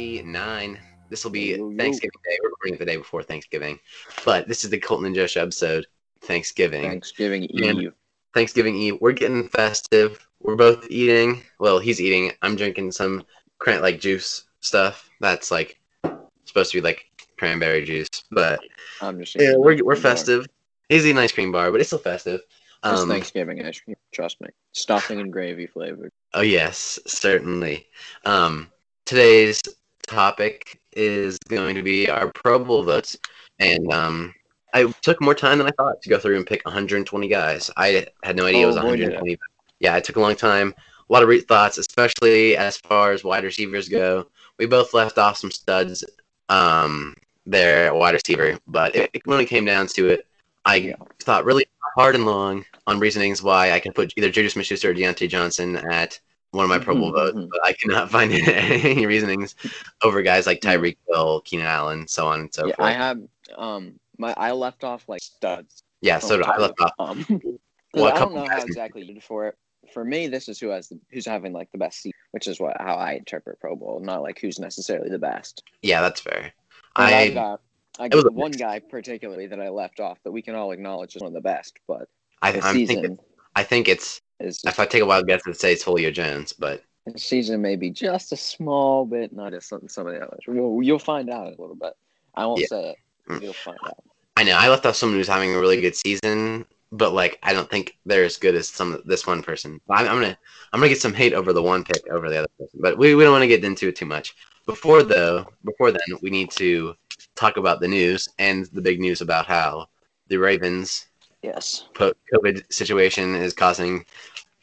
59. This will be. Thanksgiving Day. We're recording it the day before Thanksgiving. But this is the Coltin and Josh episode, Thanksgiving. Thanksgiving And- Eve. Thanksgiving Eve. We're getting festive. We're both eating. Well, he's eating. I'm drinking some cran- like juice stuff. That's like supposed to be like cranberry juice. But I'm just yeah, we're, we're festive. He's eating ice cream bar, but it's still festive. Um, Thanksgiving ice cream. Trust me. Stuffing and gravy flavored. Oh yes, certainly. Um, today's topic is going to be our Pro Bowl votes, and um, I took more time than I thought to go through and pick 120 guys. I had no idea it was Oh, boy, did 120. Yeah, it took a long time. A lot of re- thoughts, especially as far as wide receivers go. We both left off some studs um, there at wide receiver, but it, it, when it came down to it, I Yeah. thought really hard and long on reasonings why I can put either JuJu Smith-Schuster or Diontae Johnson at one of my Pro Bowl Mhm, votes, mhm. but I cannot find any reasonings over guys like Tyreek Hill, Keenan Allen, so on and so yeah, forth. I have um my I left off like studs. yeah, so did I left off. Um, Well, I don't know guys- how exactly you did for it. For me, this is who has the, who's having like the best seat, which is what how I interpret Pro Bowl, not like who's necessarily the best. Yeah, that's fair. I I got I got one mix. guy particularly that I left off that we can all acknowledge is one of the best, but I, I'm season thinking, I think it's is if I take a wild guess, I'd say it's Julio Jones, but The season may be just a small bit, not as some, some of the others. Well, you'll find out in a little bit. I won't Yeah. say it. Mm. You'll find out. I know I left off someone who's having a really good season, but like I don't think they're as good as some this one person. I'm, I'm gonna I'm gonna get some hate over the one pick over the other person, but we, we don't want to get into it too much. Before though, before then, we need to talk about the news and the big news about how the Ravens Yes. COVID situation is causing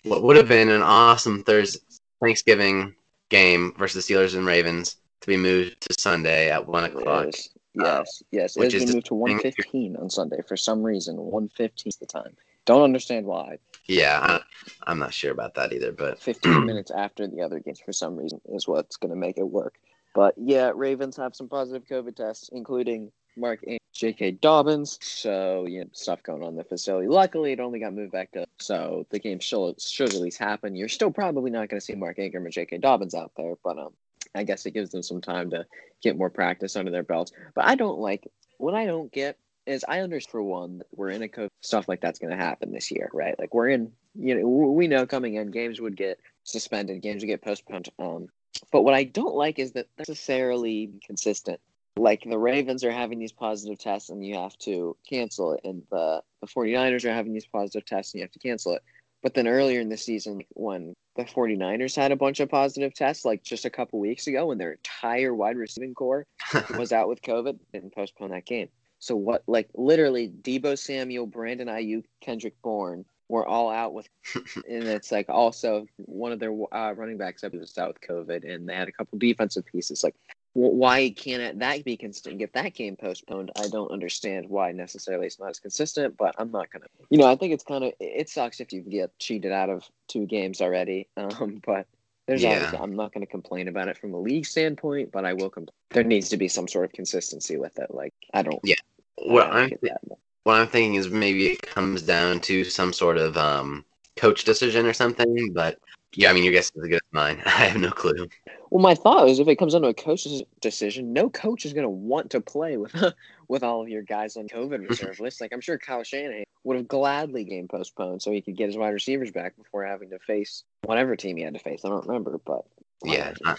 what would have been an awesome Thursday Thanksgiving game versus the Steelers and Ravens to be moved to Sunday at one o'clock. Yes. Yes. Yes. which It's is been moved to one fifteen on Sunday for some reason. One fifteen is the time. Don't understand why. Yeah, I, I'm not sure about that either, but Fifteen minutes after the other games for some reason is what's going to make it work. But yeah, Ravens have some positive COVID tests, including Mark and J.K. Dobbins. So you know, stuff going on in the facility. Luckily, it only got moved back to so the game should should at least happen. You're still probably not going to see Mark Ingram or J.K. Dobbins out there, but um, I guess it gives them some time to get more practice under their belts. But I don't like what I don't get is I understand for one we're in a stuff like that's going to happen this year, right? Like we're in, you know, we know coming in games would get suspended, games would get postponed. Um, but what I don't like is that necessarily consistent. Like the Ravens are having these positive tests and you have to cancel it, and the, the 49ers are having these positive tests and you have to cancel it. But then earlier in the season, when the 49ers had a bunch of positive tests, like just a couple weeks ago, when their entire wide receiving core was out with COVID, didn't postpone that game. So what, like literally, Deebo Samuel, Brandon Aiyuk, Kendrick Bourne were all out with, and it's like also one of their uh, running backs believe, was out with COVID, and they had a couple defensive pieces. Like, why can't that be consistent? Get that game postponed? I don't understand why necessarily it's not as consistent, but I'm not gonna. You know, I think it's kind of it sucks if you get cheated out of two games already. Um, but there's Yeah. obviously, I'm not going to complain about it from a league standpoint, but I will complain. There needs to be some sort of consistency with it. Like I don't. Yeah. I what I'm that. what I'm thinking is maybe it comes down to some sort of um, coach decision or something. But yeah, I mean, your guess is as good as mine. I have no clue. Well, my thought was if it comes down to a coach's decision, no coach is going to want to play with with all of your guys on COVID reserve list. Like I'm sure Kyle Shanahan would have gladly game postponed so he could get his wide receivers back before having to face whatever team he had to face. I don't remember, but Yeah. I-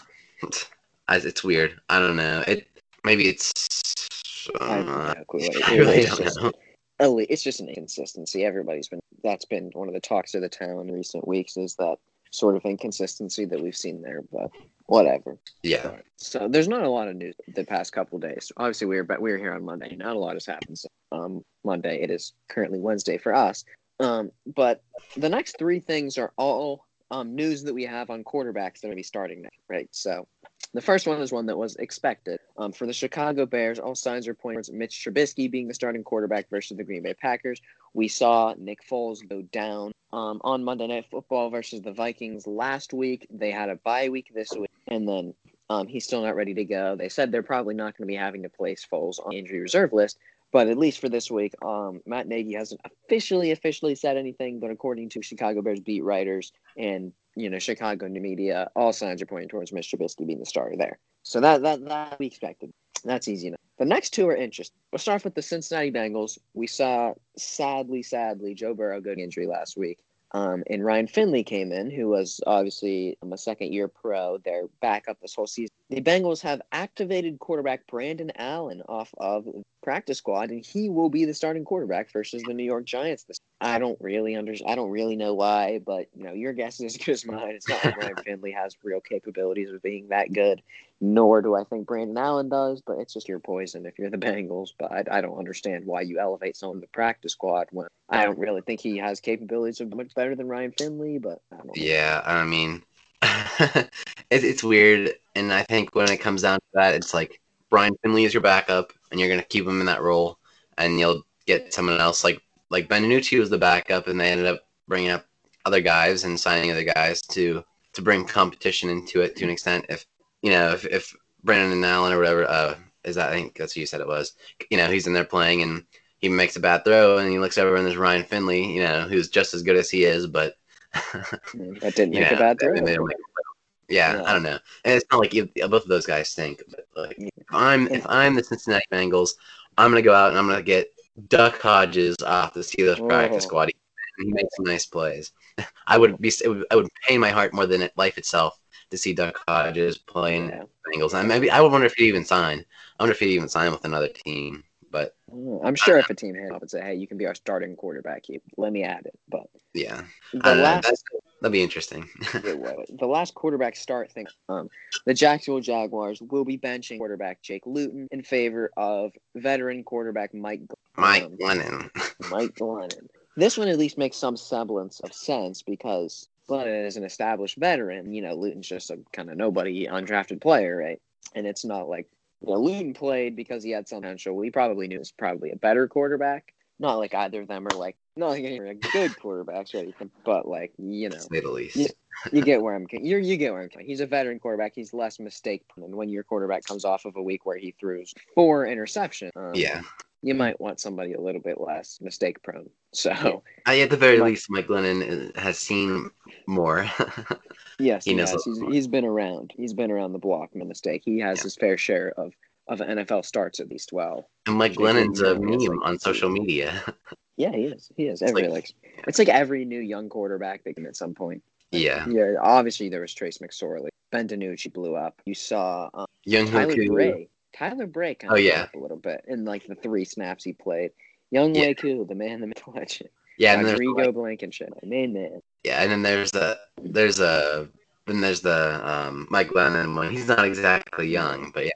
it's weird. I don't know. It maybe it's. Uh, clue what I really It's don't just- know. It's just an inconsistency. Everybody's been that's been one of the talks of the town in recent weeks is that sort of inconsistency that we've seen there. But whatever. Yeah, So there's not a lot of news the past couple days. Obviously, we were but we were here on Monday. Not a lot has happened. So, um, Monday. It is currently Wednesday for us. Um, but the next three things are all um, news that we have on quarterbacks that are going to be starting next. Right. So the first one is one that was expected. Um, for the Chicago Bears, all signs are pointing towards Mitch Trubisky being the starting quarterback versus the Green Bay Packers. We saw Nick Foles go down um, on Monday Night Football versus the Vikings last week. They had a bye week this week, and then um, he's still not ready to go. They said they're probably not going to be having to place Foles on injury reserve list, but at least for this week, um, Matt Nagy hasn't officially officially said anything. But according to Chicago Bears beat writers and you know, Chicago new media, all signs are pointing towards Mr. Trubisky being the starter there. So that that that we expected. That's easy enough. The next two are interesting. We'll start with the Cincinnati Bengals. We saw, sadly, sadly, Joe Burrow go injury last week. Um, and Ryan Finley came in, who was obviously um, a second year pro, their backup this whole season. The Bengals have activated quarterback Brandon Allen off of practice squad, and he will be the starting quarterback versus the New York Giants. This I don't really under I don't really know why, but you know your guess is as good as mine. It's not like Ryan Finley has real capabilities of being that good, nor do I think Brandon Allen does. But it's just your poison if you're the Bengals. But I, I don't understand why you elevate someone to the practice squad when I don't really think he has capabilities of much better than Ryan Finley. But I don't know. Yeah, I mean, it, it's weird, and I think when it comes down to that, it's like Brian Finley is your backup, and you're gonna keep him in that role, and you'll get someone else like like Ben DiNucci was the backup, and they ended up bringing up other guys and signing other guys to to bring competition into it to an extent. If you know, if if Brandon Allen or whatever uh, is that, I think that's who you said it was. You know, he's in there playing and he makes a bad throw, and he looks over and there's Ryan Finley, you know, who's just as good as he is, but that didn't make a bad throw. they don't make a throw. yeah, Yeah. I don't know. And it's not like you, both of those guys stink. But like, if I'm if I'm the Cincinnati Bengals, I'm gonna go out and I'm gonna get Duck Hodges off the Steelers practice squad. He makes some nice plays. I would be it would, I would pain my heart more than it, life itself to see Duck Hodges playing Yeah. Bengals. And maybe I would wonder if he'd even sign. I wonder if he'd even sign with another team. But Mm, I'm sure if a team hit up and say, "Hey, you can be our starting quarterback," you let me add it. But yeah, the last that'd be interesting. The last quarterback start thing. Um, the Jacksonville Jaguars will be benching quarterback Jake Luton in favor of veteran quarterback Mike Mike um, Lennon. Mike Glennon. This one at least makes some semblance of sense because Glennon is an established veteran. You know, Luton's just a kind of nobody undrafted player, right? And it's not like you know, Luton played because he had some potential. We probably knew was probably a better quarterback. Not like either of them are like not like any good quarterbacks or anything, but like you know, say the least. Yeah. you get where I'm you you get where I'm. He's a veteran quarterback. He's less mistake prone. And when your quarterback comes off of a week where he throws four interceptions, um, Yeah. you might want somebody a little bit less mistake prone. So I, at the very least, Mike Lennon uh, has seen more. yes, He he knows has. He's, he's been around. He's been around the block. No mistake. He has Yeah. his fair share of of NFL starts at least. Well, and Mike Jake Lennon's a meme like- on social media. yeah, he is. He is. It's Every like- like, it's like every new young quarterback that came at some point. yeah. Yeah, obviously there was Trace McSorley. Ben DiNucci blew up. You saw um, Young Tyler Hoku. Bray. Tyler Bray kind Oh, of yeah. up a little bit in like the three snaps he played. Young Yeah. Wei the man, the myth, legend. Yeah, and there's like, Blankenship, main man. yeah, and then there's the there's a then there's the um, Mike Lennon one. He's not exactly young, but yeah,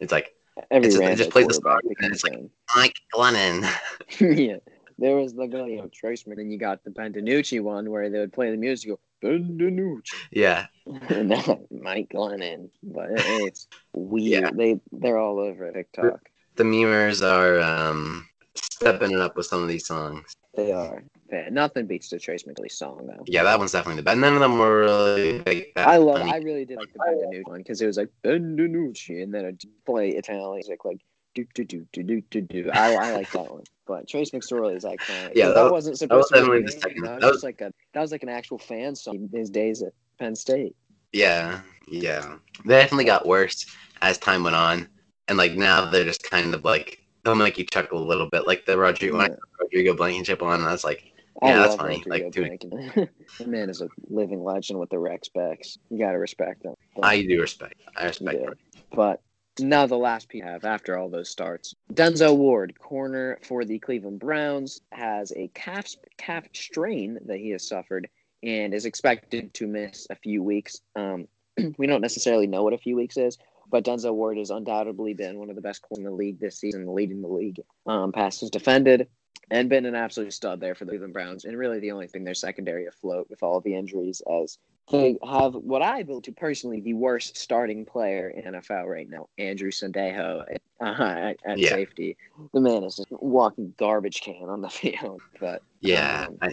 it's like Every It's just- it just plays the start, and it's like Mike Lennon. yeah, there was the guy, you know, Trace. Mc- Then you got the Ben DiNucci one where they would play the music. Go, yeah, and then Mike Lennon, but it's weird. Yeah. They they're all over TikTok. the memers are um, stepping it up with some of these songs. They are. Yeah, nothing beats the Trace McGrady song though. Yeah, that one's definitely the best. None of them were really big. that I love. funny. I really did like the Ben DiNucci one because it was like Ben DiNucci, and then it play Italian music like do do do do do do do. I I like that one. But Trace McSorley is iconic. Yeah, that, that was- wasn't was supposed to be. the second- That was that was- just like a that was like an actual fan song. His days at Penn State. Yeah, yeah. They definitely got worse as time went on, and like now they're just kind of like they'll make you chuckle a little bit, like the Rodrigo I Yeah. Rodrigo Blankenship on. I was like, I Yeah, that's funny. Rodrigo Like, dude. The man is a living legend with the Rec Specs. You gotta respect him. But- I do respect. I respect. Yeah. But now the last piece I have after all those starts. Denzel Ward, corner for the Cleveland Browns, has a calf calf strain that he has suffered and is expected to miss a few weeks. Um, we don't necessarily know what a few weeks is, but Denzel Ward has undoubtedly been one of the best in the league this season, leading the league. Um, passes defended and been an absolute stud there for the Cleveland Browns, and really the only thing their secondary afloat with all the injuries as they have what I believe to personally the worst starting player in NFL right now, Andrew Sendejo at, uh, at, at Yeah. safety. The man is just walking garbage can on the field, but Yeah, Um, I,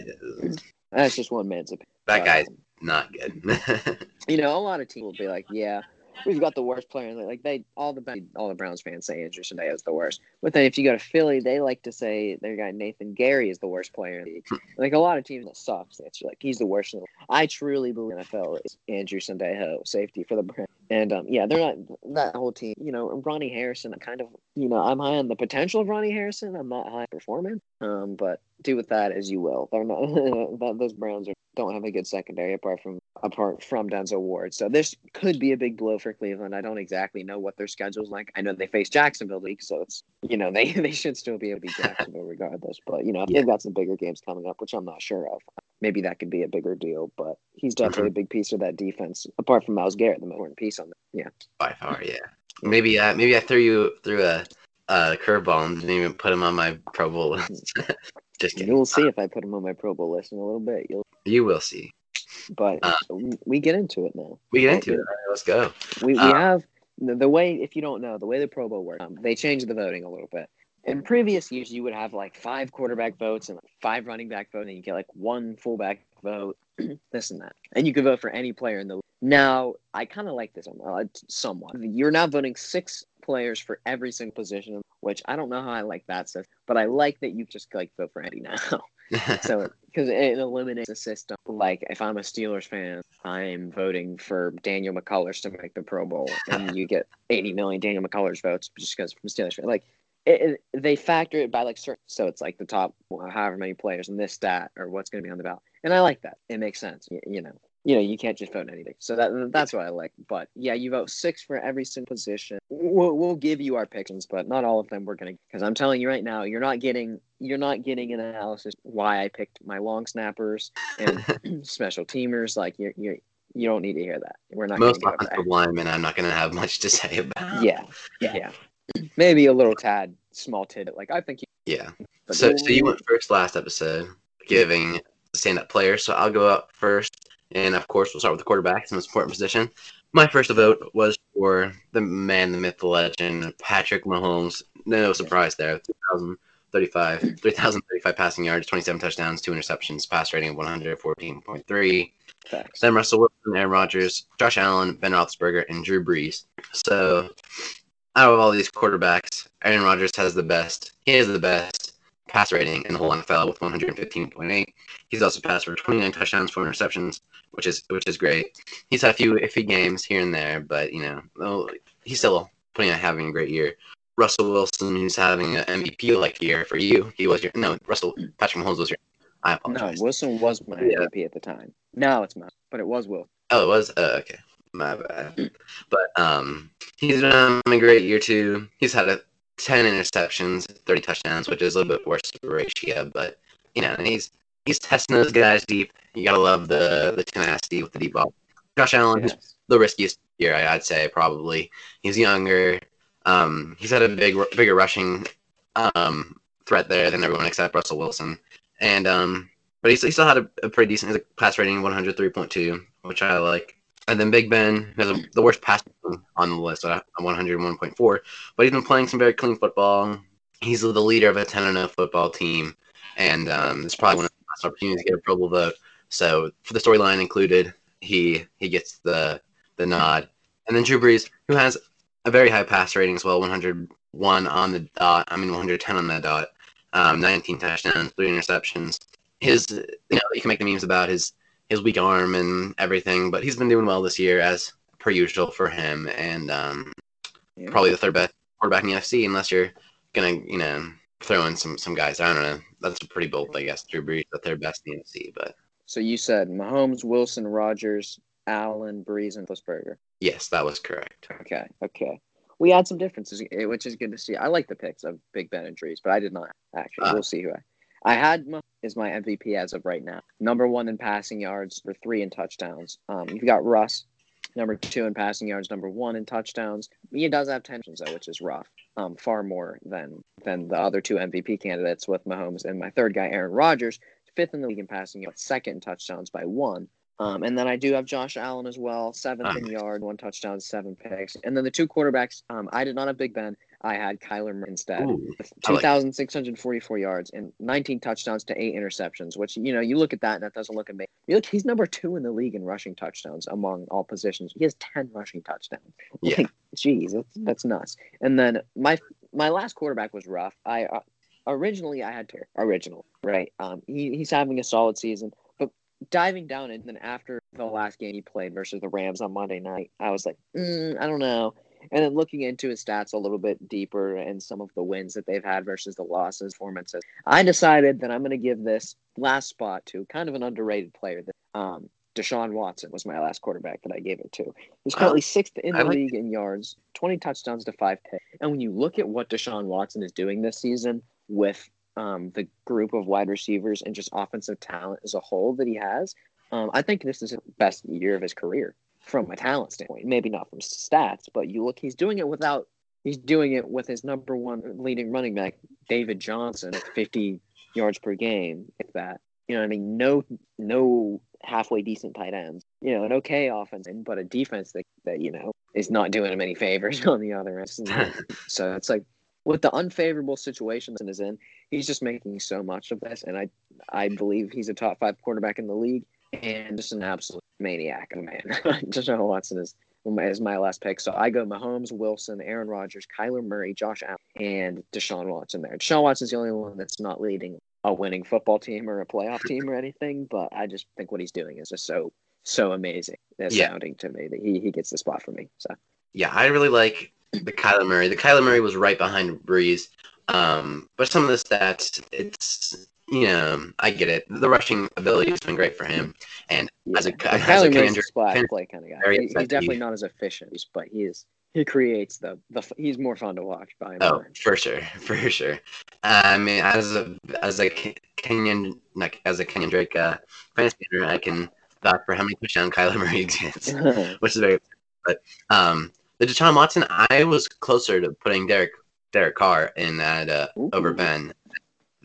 that's just one man's opinion. that guy's um, not good. you know, a lot of teams will be like, "Yeah, we've got the worst player." in the-" Like they, all the all the Browns fans say Andrew Sendejo is the worst. But then if you go to Philly, they like to say their guy Nathan Gerry is the worst player in the league. like a lot of teams that sucks. It's like he's the worst. In the I truly believe NFL is Andrew Sendejo, safety for the Browns. And um, yeah, they're not that whole team. You know, Ronnie Harrison. I kind of, you know, I'm high on the potential of Ronnie Harrison. I'm not high on performance. Um, but do with that as you will. They're not. those Browns are, don't have a good secondary apart from apart from Denzel Ward. So this could be a big blow for Cleveland. I don't exactly know what their schedule's like. I know they face Jacksonville week, so it's you know they they should still be able to beat Jacksonville regardless. But you know yeah. they've got some bigger games coming up, which I'm not sure of. Maybe that could be a bigger deal, but he's definitely mm-hmm. a big piece of that defense. Apart from Myles Garrett, the important piece on that. Yeah, by far, yeah. Maybe uh, maybe I threw you through a uh, curveball and didn't even put him on my Pro Bowl list. Just kidding. You'll see if I put him on my Pro Bowl list in a little bit. You'll. You will see. But uh, we get into it now. We get into it. Right, let's go. We we uh, have the, way. If you don't know the way the Pro Bowl works, um, they changed the voting a little bit. In previous years, you would have like five quarterback votes and like five running back votes, and you get like one fullback vote, this and that, and you could vote for any player in the. Now, I kind of like this uh, somewhat. You're now voting six players for every single position, which I don't know how I like that stuff, but I like that you just like vote for Andy now. so because it eliminates the system like if I'm a Steelers fan, I'm voting for Daniel McCullers to make the Pro Bowl, and you get 80 million Daniel McCullers votes just because from Steelers fan. Like it, it, they factor it by like certain, so it's like the top however many players in this stat or what's going to be on the ballot, and I like that. It makes sense, you, you know you know you can't just vote anything. So that that's what i like. But yeah you vote six for every single position. We'll, we'll give you our picks but not all of them we're gonna because i'm telling you right now you're not getting you're not getting an analysis why i picked my long snappers and special teamers. Like you're, you're you don't need to hear that. We're not most offensive linemen i'm not gonna have much to say about. Yeah yeah. yeah. Maybe a little tad small tidbit. Like i think you, yeah. So so you went first last episode giving stand up players. So i'll go up first and of course, we'll start with the quarterback, it's the most important position. My first vote was for the man, the myth, the legend, Patrick Mahomes. No surprise there. 3,035, 3,035 passing yards, 27 touchdowns, two interceptions, pass rating of 114.3. Facts. Then Russell Wilson, Aaron Rodgers, Josh Allen, Ben Roethlisberger, and Drew Brees. So, out of all these quarterbacks, Aaron Rodgers has the best. He is the best pass rating in the whole NFL with 115.8. He's also passed for 29 touchdowns, four interceptions, which is which is great. He's had a few iffy games here and there, but you know he's still putting out having a great year. Russell Wilson, who's having an MVP like year for you, he was your no Russell Patrick Mahomes was your. I apologize. No, Wilson was my yeah. MVP at the time. Now it's not, but it was Will. Oh, it was. Uh, okay, my bad. but um, he's been having a great year too. He's had a 10 interceptions, 30 touchdowns, which is a little bit worse ratio, but you know, he's he's testing those guys deep. You gotta love the the tenacity with the deep ball. Josh Allen, yes. who's the riskiest year, I'd say probably. He's younger. Um, he's had a big, bigger rushing um, threat there than everyone except Russell Wilson, and um, but he, he still had a, a pretty decent pass rating, 103.2, which I like. And then Big Ben has a, the worst pass on the list at 101.4, but he's been playing some very clean football. He's the leader of a 10 0 football team, and um, it's probably one of the last opportunities to get a Pro Bowl vote. So for the storyline included, he he gets the the nod. And then Drew Brees, who has a very high pass rating as well, 101 on the dot. I mean 110 on the dot. Um, 19 touchdowns, three interceptions. His, you know, you can make the memes about his his weak arm and everything, but he's been doing well this year as per usual for him, and um, yeah. probably the third best quarterback in the NFC unless you're gonna you know throw in some some guys. I don't know. That's a pretty bold, I guess. Drew Brees, the third best in the NFC, but so you said Mahomes, Wilson, Rodgers, Allen, Brees, and Roethlisberger. Yes, that was correct. Okay, okay. We had some differences, eh, which is good to see. I like the picks of Big Ben and Brees, but I did not actually. Uh, we'll see who I. I had is my MVP as of right now. Number one in passing yards, or three in touchdowns. Um, you've got Russ, number two in passing yards, number one in touchdowns. He does have tensions though, which is rough. Um, far more than than the other two MVP candidates with Mahomes and my third guy, Aaron Rodgers, fifth in the league in passing yards, second in touchdowns by one. Um, and then I do have Josh Allen as well, seventh in yard, one touchdown, seven picks. And then the two quarterbacks, um, I did not have Big Ben. I had Kyler Murray instead. Ooh, 2,644 like yards and 19 touchdowns to eight interceptions, which, you know, you look at that and that doesn't look amazing. You look, he's number two in the league in rushing touchdowns among all positions. He has 10 rushing touchdowns. Yeah. Like, geez, that's, that's nuts. And then my my last quarterback was rough. I uh, originally I had to original, right? Um, he, he's having a solid season, but diving down and then after the last game he played versus the Rams on Monday night, I was like, mm, I don't know. And then looking into his stats a little bit deeper and some of the wins that they've had versus the losses, performances, I decided that I'm going to give this last spot to kind of an underrated player. That, um, Deshaun Watson was my last quarterback that I gave it to. He's currently sixth in the like league in yards, 20 touchdowns to five picks. And when you look at what Deshaun Watson is doing this season with um, the group of wide receivers and just offensive talent as a whole that he has, um, I think this is the best year of his career from a talent standpoint. Maybe not from stats, but you look, he's doing it without. He's doing it with his number one leading running back, David Johnson, at 50 yards per game, if that. You know what I mean? No, no halfway decent tight ends. You know, an okay offense, but a defense that, that you know is not doing him any favors on the other end. so it's like with the unfavorable situation in is in, he's just making so much of this, and I I believe he's a top five quarterback in the league and just an absolute maniac of a man. Deshaun Watson is is my last pick. So I go Mahomes, Wilson, Aaron Rodgers, Kyler Murray, Josh Allen, and Deshaun Watson there. Deshaun Watson's the only one that's not leading a winning football team or a playoff team or anything, but I just think what he's doing is just so so amazing. It's Yeah. sounding to me that he he gets the spot for me. So Yeah, I really like the Kyler Murray. The Kyler Murray was right behind Brees. Um, but some of the stats, it's you know, I get it. The rushing ability has been great for him. And yeah, As a- as a Kyler Murray's Kendrick- a splash play kind of guy. He- he's definitely not as efficient, but he is he creates the the he's more fun to watch by and oh, for sure, for sure. I mean, as a as a Kenyan like as a Kenyan Drake uh, fantasy I can vouch for how many touchdown Kyler Murray gets, which is very. But um, the Deshaun Watson, I was closer to putting Derek Derek Carr in that uh, over. Ben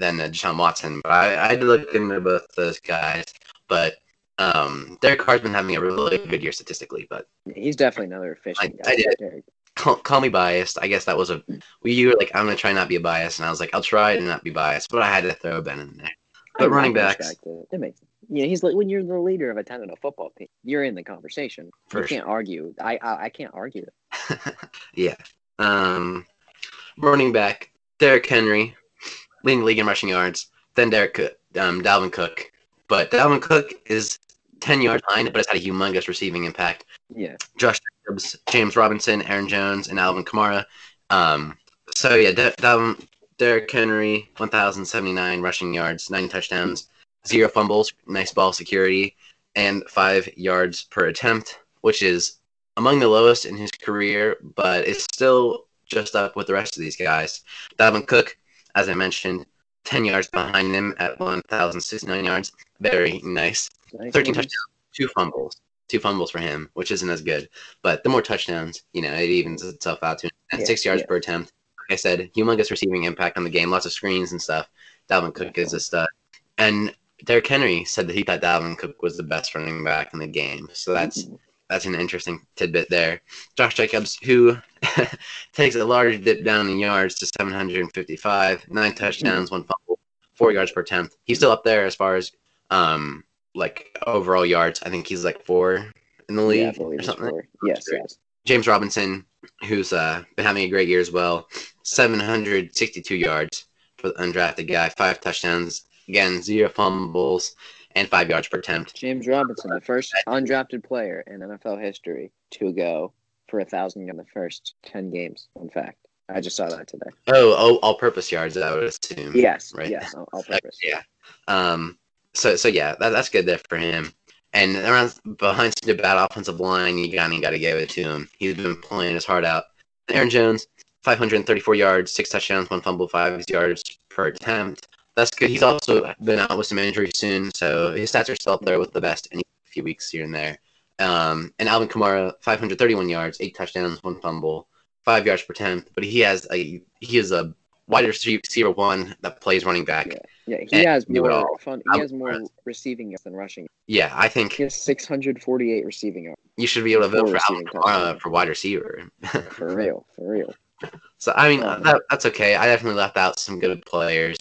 than uh, Deshaun Watson. But I, I look into both those guys. But um, Derek Carr's been having a really good year statistically. But He's definitely another efficient I- guy. I did. Call, call me biased. I guess that was a. We you were like, I'm gonna try not be biased, and I was like, I'll try to not be biased, but I had to throw Ben in there. But I- running backs, it. It makes yeah. He's like when you're the leader of a ten and a football team, you're in the conversation. For you can't argue. I, I I can't argue. yeah. Um, running back, Derrick Henry, leading the league in rushing yards. Then Derek Cook, um, Dalvin Cook, but Dalvin Cook is ten yards behind, but has had a humongous receiving impact. Yeah, Josh Jacobs, James Robinson, Aaron Jones, and Alvin Kamara. Um, so yeah, De- Dalvin, Derrick Henry, 1,079 rushing yards, nine touchdowns, zero fumbles, nice ball security, and five yards per attempt, which is among the lowest in his career, but it's still just up with the rest of these guys. Dalvin Cook, as I mentioned, 10 yards behind him at 1,069 yards. Very nice. Nice 13 touchdowns, two fumbles. Two fumbles for him, which isn't as good. But the more touchdowns, you know, it evens itself out to Yeah, six yards yeah. per attempt. Like I said, humongous receiving impact on the game, lots of screens and stuff. Dalvin Cook is a stud. And Derrick Henry said that he thought Dalvin Cook was the best running back in the game. So that's Ooh. That's an interesting tidbit there. Josh Jacobs, who takes a large dip down in yards to 755, nine touchdowns, one fumble, four yards per attempt. He's still up there as far as um like overall yards. I think he's like four in the league Yeah, or something. Yes, yes. James Robinson, who's uh, been having a great year as well, 762 yards for the undrafted guy, five touchdowns, again zero fumbles, and five yards per attempt. James Robinson, the first undrafted player in NFL history to go for a thousand in the first ten games. In fact, I just saw that today. Oh, oh, all-purpose yards, I would assume. Yes, Right. yes, on, on Okay, purpose. yeah. Um. So so yeah, that, that's good there for him. And around behind a bad offensive line, you got got to give it to him. He's been playing his heart out. Aaron Jones, 534 yards, six touchdowns, one fumble, five yards per attempt. That's good. He's also been out with some injuries soon, so his stats are still up there with the best in a few weeks here and there. Um, and Alvin Kamara, 531 yards, eight touchdowns, one fumble, five yards per attempt. But he has a he is a wide receiver one that plays running back. Yeah. Yeah, he has more all. fun. He has more receiving yards than rushing. Yeah, I think He has 648 receiving yards. you should be able to vote for Alvin Kamara for wide receiver. For real, for real. so I mean Um, that, that's okay. I definitely left out some good players.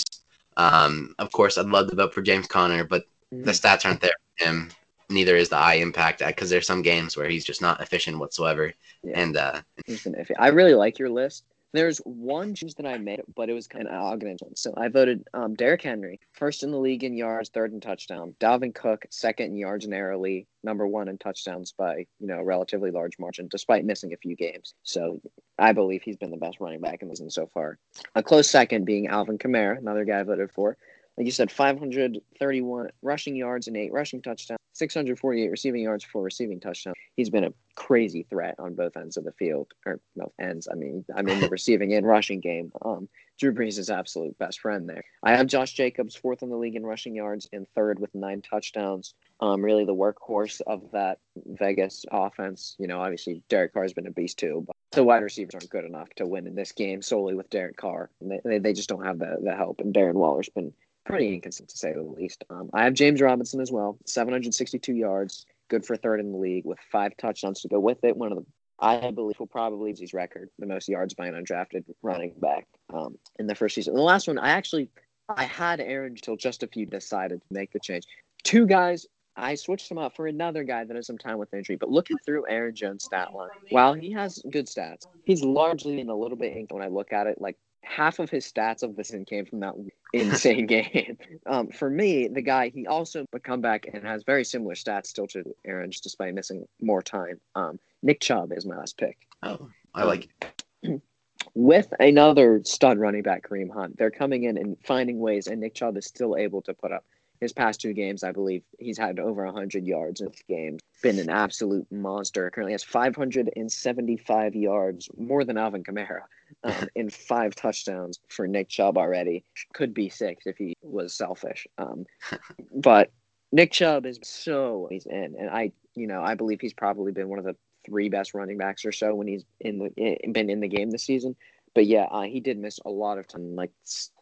Um, of course, I'd love to vote for James Conner, but the stats aren't there for him. Neither is the eye impact because there's some games where he's just not efficient whatsoever. Yeah. And uh, He's been iffy. I really like your list, There's one choice that I made, but it was kind of argument. So I voted um, Derrick Henry, first in the league in yards, third in touchdown. Dalvin Cook, second in yards narrowly, number one in touchdowns by you know relatively large margin, despite missing a few games. So I believe he's been the best running back in the season so far. A close second being Alvin Kamara, another guy I voted for like you said, 531 rushing yards and eight rushing touchdowns, 648 receiving yards for receiving touchdowns. He's been a crazy threat on both ends of the field, or no ends. I mean, I mean the receiving and rushing game. Um, Drew Brees is absolute best friend there. I have Josh Jacobs fourth in the league in rushing yards and third with nine touchdowns. Um, really the workhorse of that Vegas offense. You know, obviously Derek Carr has been a beast too, but the wide receivers aren't good enough to win in this game solely with Derek Carr. They, they just don't have the, the help. And Darren Waller's been pretty inconsistent to say the least. Um, I have James Robinson as well, 762 yards, good for third in the league with five touchdowns to go with it. One of the I believe will probably his record, the most yards by an undrafted running back um, in the first season. And the last one, I actually I had Aaron until just a few decided to make the change. Two guys, I switched him out for another guy that has some time with injury. But looking through Aaron Jones' stat line, while he has good stats, he's largely in a little bit ink when I look at it. Like half of his stats of this season came from that insane game. Um, for me, the guy he also would come back and has very similar stats still to Aaron, just despite missing more time. Um, Nick Chubb is my last pick. Oh, I like it. With another stud running back, Kareem Hunt, they're coming in and finding ways, and Nick Chubb is still able to put up his past two games, I believe he's had over 100 yards in games. Been an absolute monster. Currently has 575 yards, more than Alvin Kamara, um, and five touchdowns for Nick Chubb already. Could be six if he was selfish. Um, but Nick Chubb is so he's in, and I, you know, I believe he's probably been one of the three best running backs or so when he's in the been in the game this season. But yeah, uh, he did miss a lot of time, like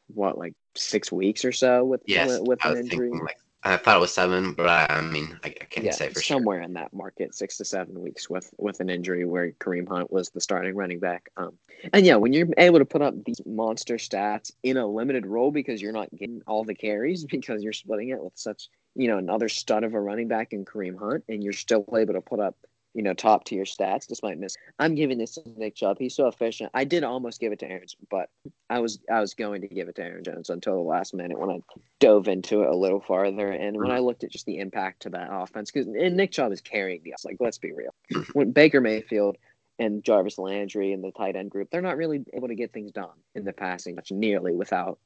what, like six weeks or so with yes, with, an injury. Like, I thought it was seven, but I, I mean, I, I can't yeah, say for somewhere sure. in that market, six to seven weeks with with an injury where Kareem Hunt was the starting running back. Um, and yeah, when you're able to put up these monster stats in a limited role because you're not getting all the carries because you're splitting it with such you know another stud of a running back in Kareem Hunt, and you're still able to put up you know, top tier stats despite miss. I'm giving this to Nick Chubb. He's so efficient. I did almost give it to Aaron, but I was I was going to give it to Aaron Jones until the last minute when I dove into it a little farther. And when I looked at just the impact to that offense, because and Nick Chubb is carrying the like let's be real. When Baker Mayfield and Jarvis Landry and the tight end group, they're not really able to get things done in the passing much nearly without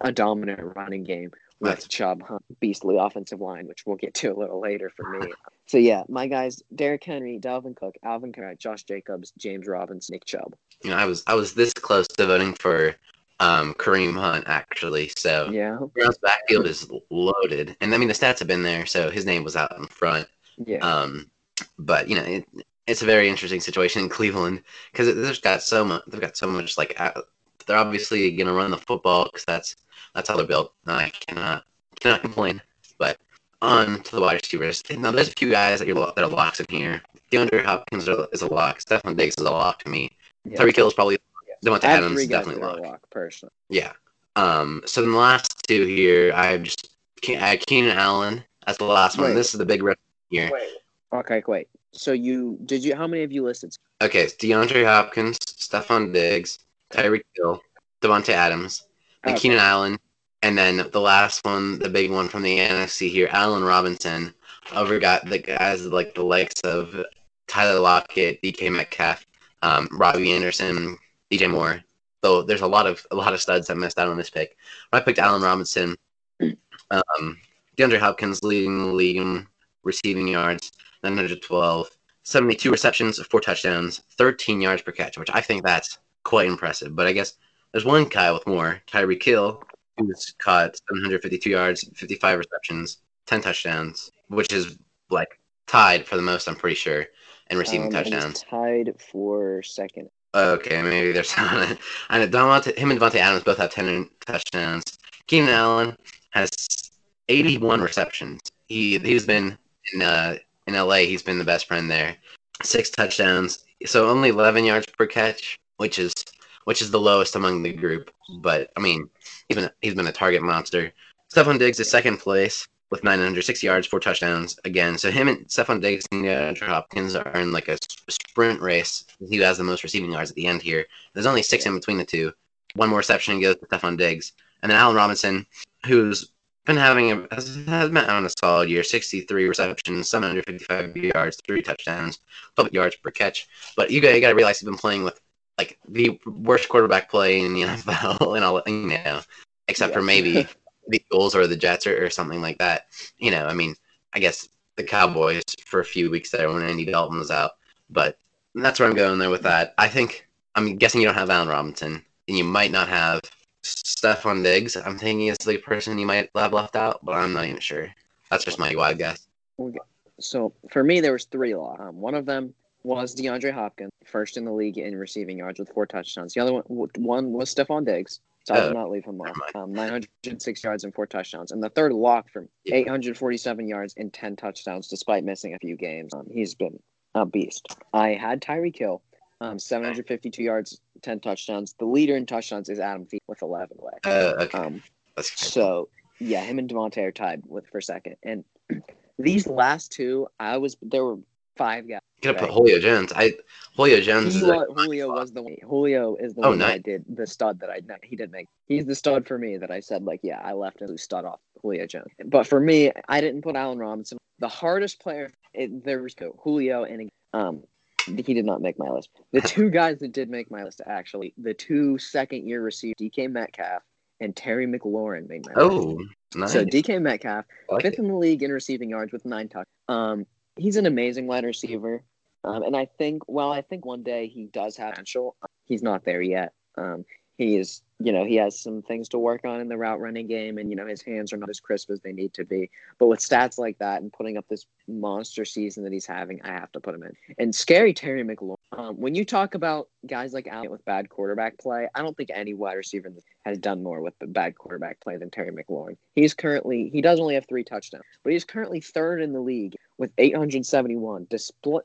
a dominant running game with Chubb, huh? beastly offensive line, which we'll get to a little later for me. so yeah, my guys: Derrick Henry, Dalvin Cook, Alvin Kamara, Josh Jacobs, James Robbins, Nick Chubb. You know, I was I was this close to voting for um, Kareem Hunt actually. So yeah, Brown's backfield is loaded, and I mean the stats have been there, so his name was out in front. Yeah. Um, but you know, it, it's a very interesting situation in Cleveland because they've got so much. They've got so much like they're obviously going to run the football because that's that's how they're built. I cannot cannot complain. But on to the wide receivers. Now there's a few guys that you're that are locks in here. DeAndre Hopkins is a lock. Stefon Diggs is a lock to me. Yeah. Tyreek Hill is probably yeah. Davante Adams is definitely a lock. lock. Personally. Yeah. Um. So then the last two here, I just I have Keenan Allen as the last one. This is the big red here. Wait. Okay. Wait. So you did you? How many of you listed? Okay, it's DeAndre Hopkins, Stefon Diggs, Tyreek Hill, Davante Adams, okay. Keenan Allen, and then the last one, the big one from the NFC here, Allen Robinson, over got the guys like the likes of Tyler Lockett, DK Metcalf, um, Robbie Anderson, DJ Moore. So there's a lot of a lot of studs that missed out on this pick. But I picked Allen Robinson. Um, DeAndre Hopkins leading the league in receiving yards, 912, 72 receptions, four touchdowns, 13 yards per catch, which I think that's quite impressive. But I guess there's one guy with more, Tyreek Hill, who's caught 752 yards, 55 receptions, 10 touchdowns, which is like tied for the most, I'm pretty sure, in receiving um, touchdowns. Tied for second. Okay, maybe there's I know Davante, him and Davante Adams both have 10 touchdowns. Keenan Allen has 81 receptions. He he's been in uh, in LA. He's been the best friend there. Six touchdowns. So only 11 yards per catch, which is which is the lowest among the group. But I mean, he's been he's been a target monster. Stefon Diggs is second place with 960 yards, four touchdowns again. So him and Stefon Diggs and DeAndre Hopkins are in like a sprint race. He has the most receiving yards at the end here. There's only six in between the two. One more reception goes to Stefon Diggs, and then Allen Robinson, who's been having a has, has been on a solid year, 63 receptions, 755 yards, three touchdowns, 12 yards per catch. But you got, you got to realize he's been playing with like the worst quarterback play in the NFL, and all you know, except yeah. for maybe the Eagles or the Jets or, or something like that. You know, I mean, I guess the Cowboys for a few weeks there when Andy Dalton was out, but that's where I'm going there with that. I think I'm guessing you don't have Allen Robinson, and you might not have Stefon Diggs. I'm thinking is the person you might have left out, but I'm not even sure. That's just my wild guess. So for me, there was three. Um, one of them was DeAndre Hopkins, first in the league in receiving yards with four touchdowns. The other one, one was Stefon Diggs. So I will oh, not leave him off. Um, 906 yards and four touchdowns. And the third lock from yeah. 847 yards and 10 touchdowns, despite missing a few games. Um, he's been a beast. I had Tyreek Hill, um, 752 yards, 10 touchdowns. The leader in touchdowns is Adam Thielen with 11 away. Uh, okay. Um, so, yeah, him and Davante are tied with for second. And these last two, I was there were five guys. Gonna put Julio Jones. I Julio Jones. Julio, Julio was the one. Julio is the oh, one nice. I did the stud that I he didn't make. He's the stud for me that I said like yeah I left him stud off Julio Jones. But for me, I didn't put Allen Robinson. The hardest player it, there was Julio and um he did not make my list. The two guys that did make my list actually the two second year receivers DK Metcalf and Terry McLaurin made my oh, list. Oh, nice. So DK Metcalf, like fifth it. in the league in receiving yards with nine touchdowns. Um, he's an amazing wide receiver. Um, and I think, well, I think one day he does have potential. He's not there yet. Um, he is, you know, he has some things to work on in the route running game, and you know his hands are not as crisp as they need to be. But with stats like that and putting up this monster season that he's having, I have to put him in. And scary Terry McLaurin. Um, when you talk about guys like Allen with bad quarterback play, I don't think any wide receiver has done more with bad quarterback play than Terry McLaurin. He's currently he does only have three touchdowns, but he's currently third in the league with 871,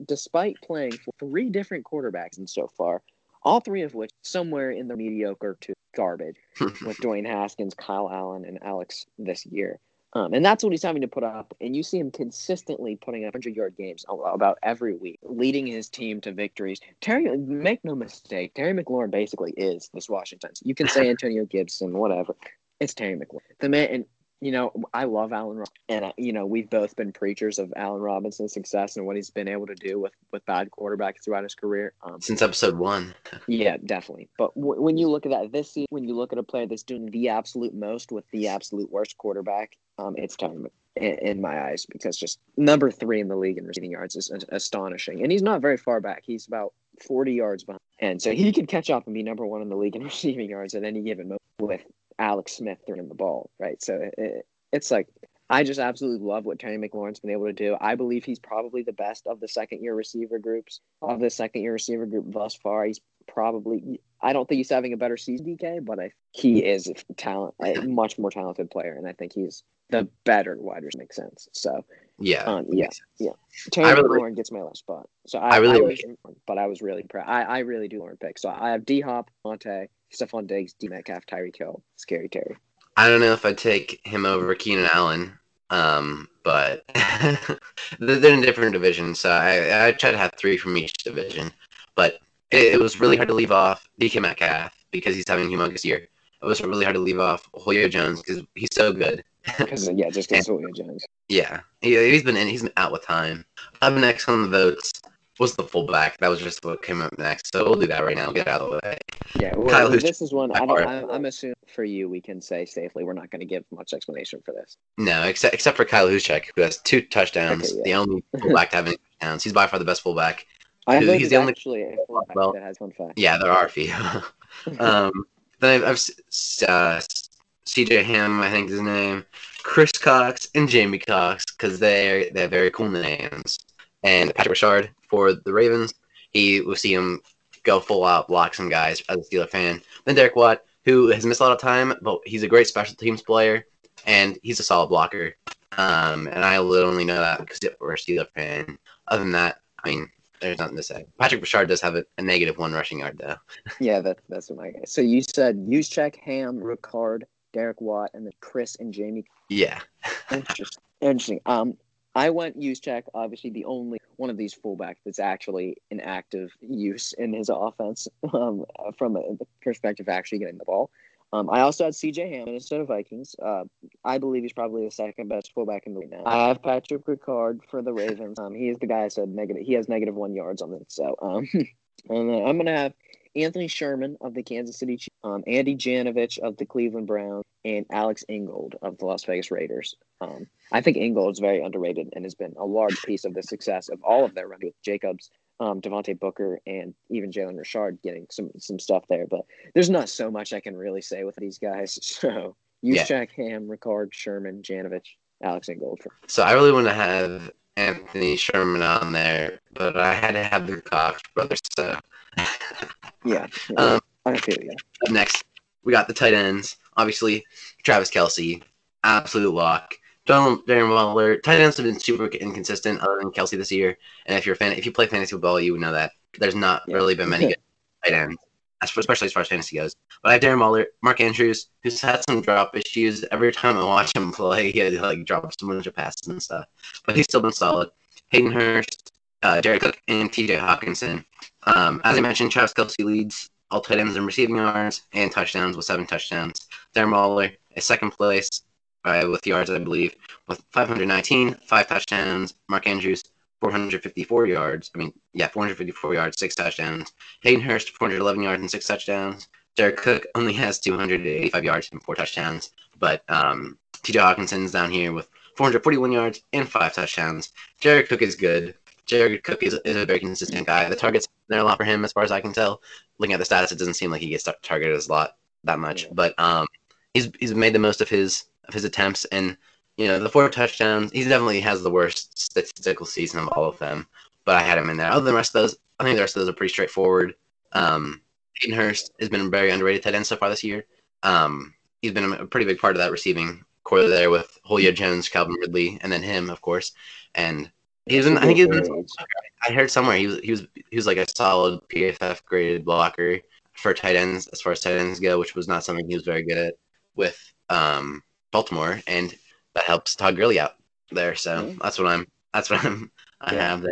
despite playing for three different quarterbacks and so far all three of which somewhere in the mediocre to garbage with Dwayne Haskins, Kyle Allen, and Alex this year. Um, and that's what he's having to put up. And you see him consistently putting up 100 yard games about every week, leading his team to victories. Terry, make no mistake, Terry McLaurin basically is this Washington. You can say Antonio Gibson, whatever. It's Terry McLaurin. The man, and you know, I love Allen, Robinson. and you know, we've both been preachers of Allen Robinson's success and what he's been able to do with with bad quarterbacks throughout his career. Um, Since episode one. yeah, definitely. But w- when you look at that this season, when you look at a player that's doing the absolute most with the absolute worst quarterback, um, it's time in, in my eyes because just number three in the league in receiving yards is astonishing, and he's not very far back. He's about 40 yards behind. And so he could catch up and be number one in the league in receiving yards at any given moment with Alex Smith throwing the ball, right? So it, it's like I just absolutely love what Terry McLaurin's been able to do. I believe he's probably the best of the second year receiver groups of the second year receiver group thus far. He's probably I don't think he's having a better season, DK, but I he is a talent, a much more talented player, and I think he's the better wide receiver. Makes sense. So yeah, um, yeah, yeah. Terry really, McLaurin gets my last spot. So I, I really, I was, but I was really proud. I, I really do Lauren pick. So I have D Hop, Monte, Stefon Diggs, D Metcalf, Tyreek Hill, Scary Terry. I don't know if I'd take him over Keenan Allen, um, but they're in different divisions. So I, I try to have three from each division. But it, it, was really hard to leave off DK Metcalf because he's having a humongous year. It was really hard to leave off Julio Jones because he's so good. Because yeah, just because Julio Jones. Yeah, he, has been in, he's been out with time. Up next on the votes was the fullback. That was just what came up next. So we'll do that right now. Get out of the way. Yeah, well, this is one. I I'm assuming for you, we can say safely we're not going to give much explanation for this. No, except except for Kyle Juszczyk, who has two touchdowns. Okay, yeah. The only fullback to have any touchdowns. He's by far the best fullback. I know he's the only actually a fullback well, that has fun fact. Yeah, there are a few. um, then I've, I've uh, C.J. Ham, I think is his name, Chris Cox, and Jamie Cox because they they have very cool names. And Patrick Ricard for the Ravens, he will see him go full out block some guys as a Steeler fan. Then Derek Watt, who has missed a lot of time, but he's a great special teams player and he's a solid blocker. Um, and I literally know that because we're a Steeler fan. Other than that, I mean, there's nothing to say. Patrick Ricard does have a, a negative one rushing yard though. yeah, that, that's what my guy. So you said Juszczyk, Ham, Ricard, Derek Watt, and then Chris and Jamie. Yeah. Interesting. Interesting. Um, I went Juszczyk, obviously the only one of these fullbacks that's actually in active use in his offense um, from a perspective of actually getting the ball. Um, I also had CJ Ham, Minnesota Vikings. Uh, I believe he's probably the second best fullback in the league now. I have Patrick Ricard for the Ravens. Um, he is the guy I said negative. He has negative one yards on it. So, um, and I'm gonna have Anthony Sherman of the Kansas City Chiefs, um, Andy Janovich of the Cleveland Browns, and Alex Ingold of the Las Vegas Raiders. Um, I think Ingold is very underrated and has been a large piece of the success of all of their running with Jacobs, um, Devontae Booker, and even Jalen Richard getting some some stuff there. But there's not so much I can really say with these guys. So Juszczyk, yeah. Ham, Ricard, Sherman, Janovich, Alex Ingold. For- so I really want to have Anthony Sherman on there, but I had to have the Cox brothers. So yeah, um, I feel you. Up next, we got the tight ends. Obviously, Travis Kelce, absolute lock. Donald Darren Waller. Tight ends have been super inconsistent, other than Kelce this year. And if you're a fan, if you play fantasy football, you would know that there's not yeah. really been many good tight ends, especially as far as fantasy goes. But I have Darren Waller, Mark Andrews, who's had some drop issues. Every time I watch him play, he like drops a bunch of passes and stuff, but he's still been solid. Hayden Hurst, uh, Jared Cook, and T.J. Hockenson. Um, as I mentioned, Travis Kelce leads all tight ends in receiving yards and touchdowns with seven touchdowns. Darren Waller is second place uh, with yards, I believe, with 519, five touchdowns. Mark Andrews, 454 yards. I mean, yeah, 454 yards, six touchdowns. Hayden Hurst, 411 yards and six touchdowns. Derek Cook only has 285 yards and four touchdowns. But um, TJ Hockenson's down here with 441 yards and five touchdowns. Jared Cook is good. Jared Cook is, is a very consistent guy. The targets there a lot for him, as far as I can tell. Looking at the stats, it doesn't seem like he gets targeted as a lot that much. Yeah. But um, he's he's made the most of his of his attempts, and you know the four touchdowns. He definitely has the worst statistical season of all of them. But I had him in there. Other than the rest of those, I think the rest of those are pretty straightforward. Um, Hayden Hurst has been a very underrated tight end so far this year. Um, he's been a pretty big part of that receiving corps there with Julio Jones, Calvin Ridley, and then him, of course. And He's I think he's been, I heard somewhere he was he was he was like a solid PFF graded blocker for tight ends as far as tight ends go, which was not something he was very good at with um, Baltimore, and that helps Todd Gurley out there. So mm-hmm. that's what I'm that's what I'm I yeah. have there.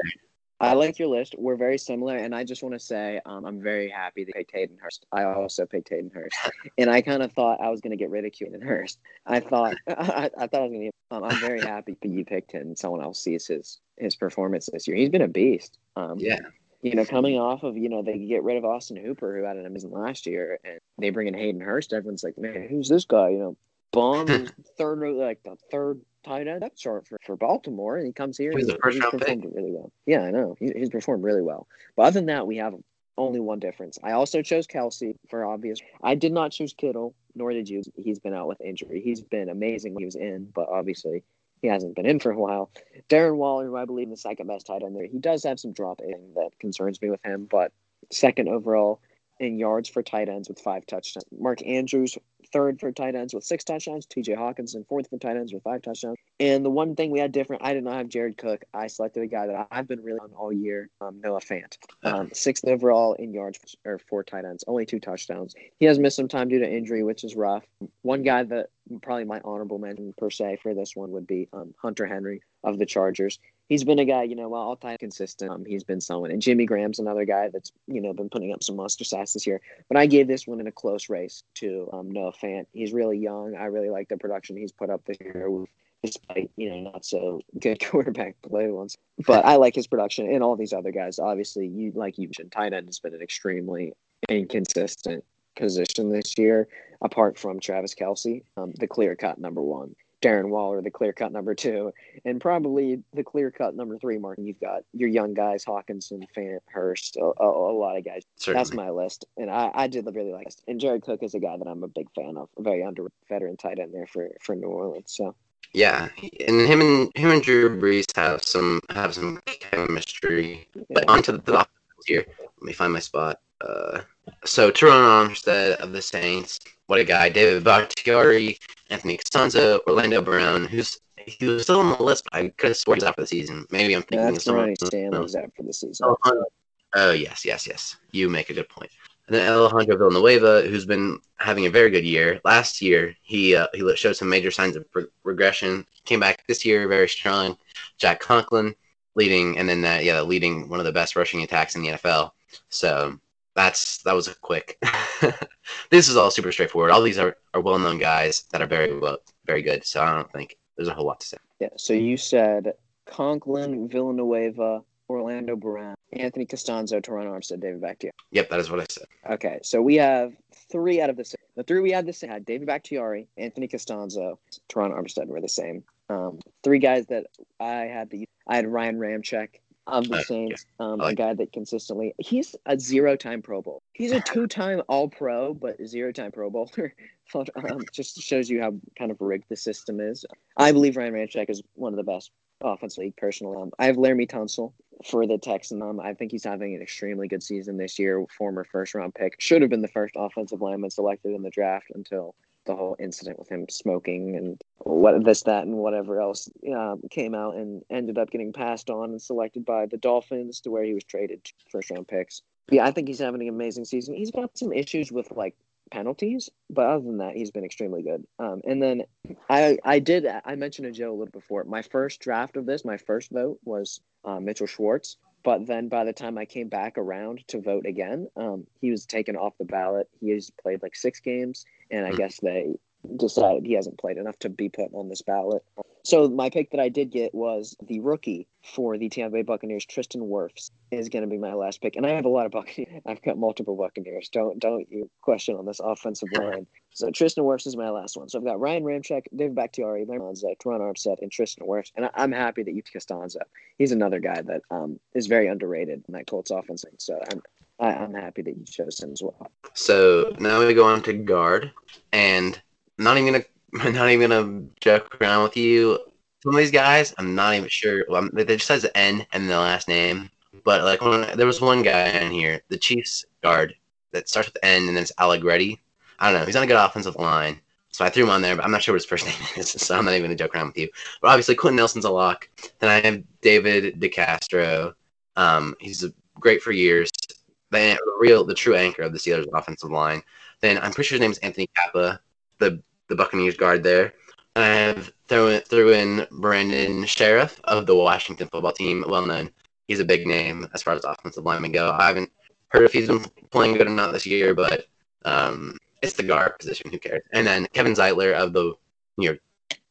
I like your list. We're very similar, and I just want to say um, I'm very happy to pick Hayden Hurst. I also picked Hayden Hurst, and I kind of thought I was going to get ridiculed in Hurst. I thought I, I, thought I was going to. Um, I'm very happy that you picked him. And someone else sees his his performance this year. He's been a beast. Um, yeah. You know, coming off of you know they get rid of Austin Hooper who had an amazing last year, and they bring in Hayden Hurst. Everyone's like, man, who's this guy? You know, Bond third like the third tight end chart for, for Baltimore, and he comes here. He's, he's performed pick. really well. Yeah, I know. He, he's performed really well. But other than that, we have only one difference. I also chose Kelce for obvious. I did not choose Kittle, nor did you. He's been out with injury. He's been amazing when he was in, but obviously he hasn't been in for a while. Darren Waller, who I believe is the second best tight end there, he does have some drop in that concerns me with him, but second overall in yards for tight ends with five touchdowns. Mark Andrews, third for tight ends with six touchdowns. TJ Hockenson, fourth for tight ends with five touchdowns. And the one thing we had different, I did not have Jared Cook. I selected a guy that I've been really on all year, um, Noah Fant. Um, sixth overall in yards or four tight ends, only two touchdowns. He has missed some time due to injury, which is rough. One guy that probably my honorable mention per se for this one would be um, Hunter Henry of the Chargers he's been a guy, you know, all time consistent. Um, he's been someone, and Jimmy Graham's another guy that's you know been putting up some monster stats this year. But I gave this one in a close race to um, Noah Fant. He's really young. I really like the production he's put up this year, despite you know not so good quarterback play once. But I like his production and all these other guys. Obviously, you like you mentioned, tight end has been an extremely inconsistent position this year, apart from Travis Kelce, um, the clear cut number one. Darren Waller, the clear cut number two, and probably the clear cut number three, Mark. You've got your young guys, Hockenson, Fant, Hurst, a, a, a lot of guys. Certainly. That's my list, and I, I did really like it. And Jared Cook is a guy that I'm a big fan of, a very under veteran tight end there for, for New Orleans. So yeah, and him and him and Drew Brees have some have some chemistry. Yeah. But onto the, the here. Let me find my spot. Uh, so Terron Armstead of the Saints, what a guy! David Bakhtiari, Anthony Castonzo, Orlando Brown, who's he was still on the list, but I could have sworn he was out for the season. Maybe I'm thinking That's of someone. Ronnie Stanley's out for the season. Oh, oh, yes, yes, yes. You make a good point. And then Alejandro Villanueva, who's been having a very good year. Last year, he uh, he showed some major signs of pro- regression. Came back this year very strong. Jack Conklin leading, and then uh, yeah, leading one of the best rushing attacks in the NFL. So that's that was a quick. this is all super straightforward. All these are, are well known guys that are very well very good. So I don't think there's a whole lot to say. Yeah. So you said Conklin, Villanueva, Orlando Brown, Anthony Castonzo, Terron Armstead, David Bakhtiari. Yep, that is what I said. Okay, so we have three out of the. The three we had the same had David Bakhtiari, Anthony Castonzo, Terron Armstead were the same. Um, three guys that I had the I had Ryan Ramczyk of the Uh, Saints, um, a guy that consistently he's a zero-time Pro Bowl. He's a two-time All-Pro, but zero-time Pro Bowler. um, just shows you how kind of rigged the system is. I believe Ryan Ramczyk is one of the best offensive league personally. Um, I have Laremy Tunsil for the Texans. Um, I think he's having an extremely good season this year. Former first round pick should have been the first offensive lineman selected in the draft until the whole incident with him smoking and what this, that, and whatever else um, came out and ended up getting passed on and selected by the Dolphins to where he was traded first round picks. Yeah, I think he's having an amazing season. He's got some issues with like penalties, but other than that, he's been extremely good. Um, and then I I did I mentioned to Joe a little before. My first draft of this, my first vote was uh, Mitchell Schwartz. But then by the time I came back around to vote again, um, he was taken off the ballot. He has played like six games, and I guess they decided he hasn't played enough to be put on this ballot. So my pick that I did get was the rookie for the Tampa Bay Buccaneers, Tristan Wirfs, is going to be my last pick. And I have a lot of Buccaneers. I've got multiple Buccaneers. Don't don't you question on this offensive line. So Tristan Wirfs is my last one. So I've got Ryan Ramczyk, David Bakhtiari, Larry Monza, Terron Armstead, and Tristan Wirfs. And I, I'm happy that you took Costanza. He's another guy that um, is very underrated in that Colts offense. So I'm I, I'm happy that you chose him as well. So now we go on to guard, and not even gonna not even gonna joke around with you. Some of these guys, I'm not even sure. Well, they just has the N and the last name, but like when, there was one guy in here, the Chiefs guard that starts with N and then it's Allegretti. I don't know. He's on a good offensive line, so I threw him on there, but I'm not sure what his first name is, so I'm not even gonna joke around with you. But obviously, Quenton Nelson's a lock. Then I have David DeCastro. Um, he's great for years. The real, the true anchor of the Steelers' offensive line. Then I'm pretty sure his name is Anthony Cappa, the the Buccaneers guard there. And I have thrown, threw in Brandon Scherff of the Washington football team, well known. He's a big name as far as offensive linemen go. I haven't heard if he's been playing good or not this year, but um, it's the guard position. Who cares? And then Kevin Zeitler of the New York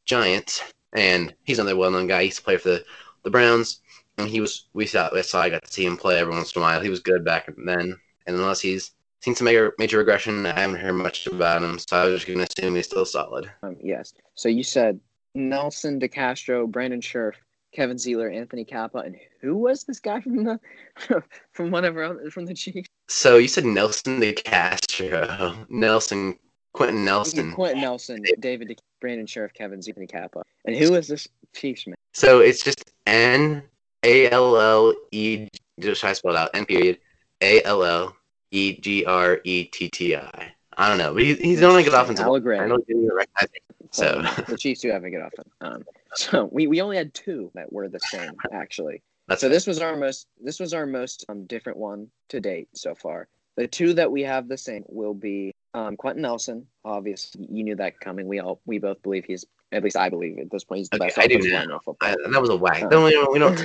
Giants, and he's another well-known guy. He used to play for the, the Browns, and he was we saw we saw I got to see him play every once in a while. He was good back then, and unless he's seen some major major regression, I haven't heard much about him. So I was just gonna assume he's still solid. Um, yes. So you said Nelson DeCastro, Brandon Scherff, Kevin Zeeler, Anthony Cappa, and who was this guy from the from whatever from the Chiefs? So you said Nelson De Castro, Nelson Quenton Nelson. Quenton Nelson, David, De- Brandon Scherff, Kevin Zeeler, Anthony Cappa, and who is this Chiefs man? So it's just N A L L E. Just try to spell out. N period A L L E G R E T T I. I don't know, but he, he's only good offensive. Allegretti. I don't even recognize him. So the Chiefs do have a good offense. Um, so we, we only had two that were the same actually. that's So this was our most this was our most um, different one to date so far. The two that we have the same will be um, Quenton Nelson. Obviously, you knew that coming. We all we both believe he's at least I believe at this point he's the Okay, best I do offensive lineman in football. I, that was a whack. Um, Don't, we don't we don't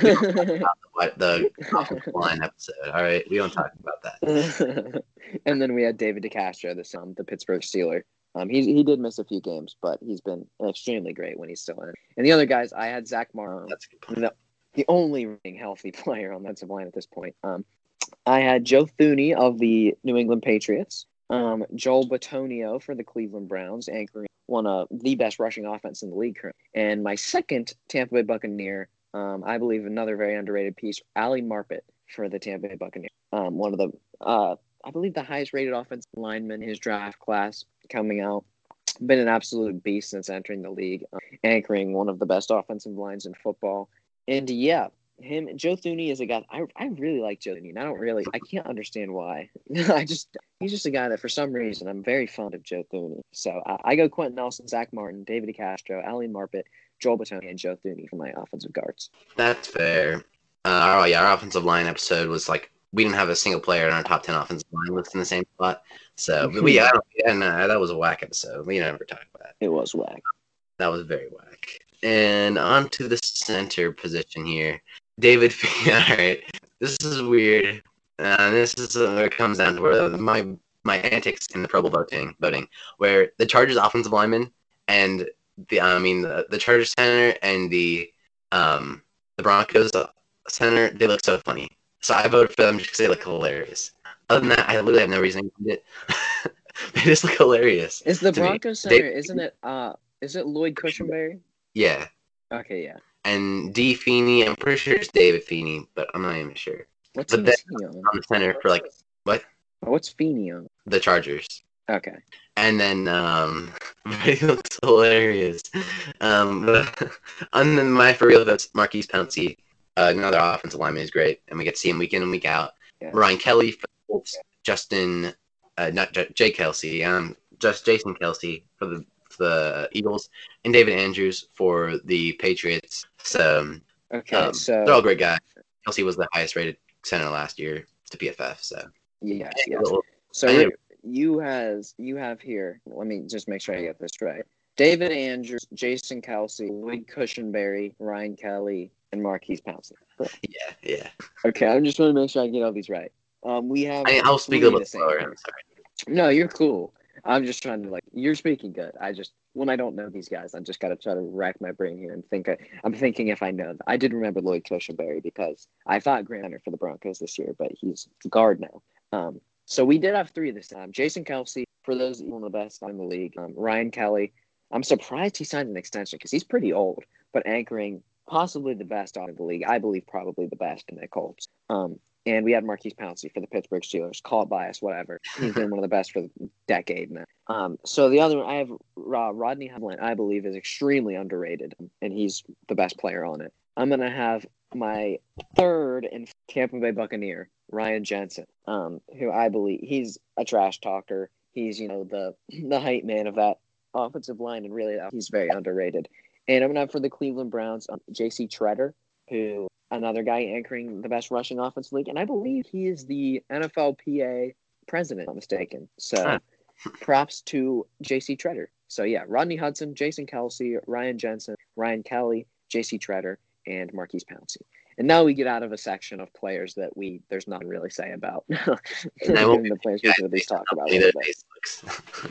talk about the offensive line episode. All right, we don't talk about that. and then we had David DeCastro, the um, the Pittsburgh Steeler. Um, he he did miss a few games, but he's been extremely great when he's still in. And the other guys, I had Zach Morrow, That's a good point. the, the only healthy player on that line at this point. Um, I had Joe Thuney of the New England Patriots, um, Joel Bitonio for the Cleveland Browns, anchoring one of the best rushing offense in the league currently. And my second Tampa Bay Buccaneer, um, I believe another very underrated piece, Ali Marpet for the Tampa Bay Buccaneers. Um, one of the, uh, I believe the highest rated offensive lineman in his draft class coming out. Been an absolute beast since entering the league, anchoring one of the best offensive lines in football. And yeah, him Joe Thuney is a guy I, I really like Joe Thuney. And I don't really I can't understand why. I just he's just a guy that for some reason I'm very fond of Joe Thuney. So I, I go Quenton Nelson, Zack Martin, David DeCastro, Alan Marpet, Joel Batoni, and Joe Thuney for my offensive guards. That's fair. Uh, oh yeah, our offensive line episode was like we didn't have a single player in our top ten offensive line list in the same spot. So we, I don't, yeah, no, that was a whack episode. We never talked about that. It was whack. That was very whack. And on to the center position here, David. All right, this is weird. Uh, this is uh, where it comes down to where my my antics in the Pro Bowl voting voting, where the Chargers offensive lineman and the I mean the, the Chargers center and the um the Broncos center they look so funny. So I voted for them just because they look hilarious. Other than that, I literally have no reason to it. they just look hilarious. Is the me. Broncos center? They- isn't it? Uh, is it Lloyd Cushenberry? Yeah. Okay, yeah. And D Feeney, I'm pretty sure it's David Feeney, but I'm not even sure. What's But then- on? The center for like what? What's Feeney on? The Chargers. Okay. And then um he looks hilarious. Um but, and then my for real that's Maurkice Pouncey. Uh, another offensive lineman is great, and we get to see him week in and week out. Yeah. Ryan Kelly for the Colts, Justin, uh, not J- Jay Kelce, um, just Jason Kelce for the the Eagles, and David Andrews for the Patriots. So Okay, um, so they're all great guys. Kelce was the highest rated center last year to PFF. So yeah, yes. little- So you has you have here. Let me just make sure I get this right. David Andrews, Jason Kelce, Lloyd Cushenberry, Ryan Kelly, and Maurkice Pouncey. yeah, yeah. Okay, I'm just want to make sure I get all these right. Um, we have. I, I'll speak a little slower. I'm sorry. No, you're cool. I'm just trying to like you're speaking good. I just when I don't know these guys, I just got to try to rack my brain here and think. I, I'm thinking if I know. Them. I did remember Lloyd Cushenberry because I thought Grant for the Broncos this year, but he's guard now. Um, so we did have three this time. Jason Kelce, for those one of the best in the league. Um, Ryan Kelly. I'm surprised he signed an extension because he's pretty old, but anchoring possibly the best of the league. I believe probably the best in the Colts. Um, and we had Maurkice Pouncey for the Pittsburgh Steelers. Call it bias, whatever. He's been one of the best for the decade now. Um, so the other one, I have uh, Rodney Hamlin. I believe is extremely underrated, and he's the best player on it. I'm gonna have my third and Tampa Bay Buccaneer, Ryan Jensen, um, who I believe he's a trash talker. He's you know the the hype man of that offensive line, and really he's very underrated. And I'm gonna have for the Cleveland Browns, um, J.C. Tretter, who another guy anchoring the best rushing offense league, and I believe he is the NFLPA president. If I'm not mistaken. So, Huh. props to J.C. Tretter. So yeah, Rodney Hudson, Jason Kelce, Ryan Jensen, Ryan Kelly, J.C. Tretter, and Maurkice Pouncey. And now we get out of a section of players that we there's nothing really say about. And I won't the players we should at least talk about. a Either little bit. face looks.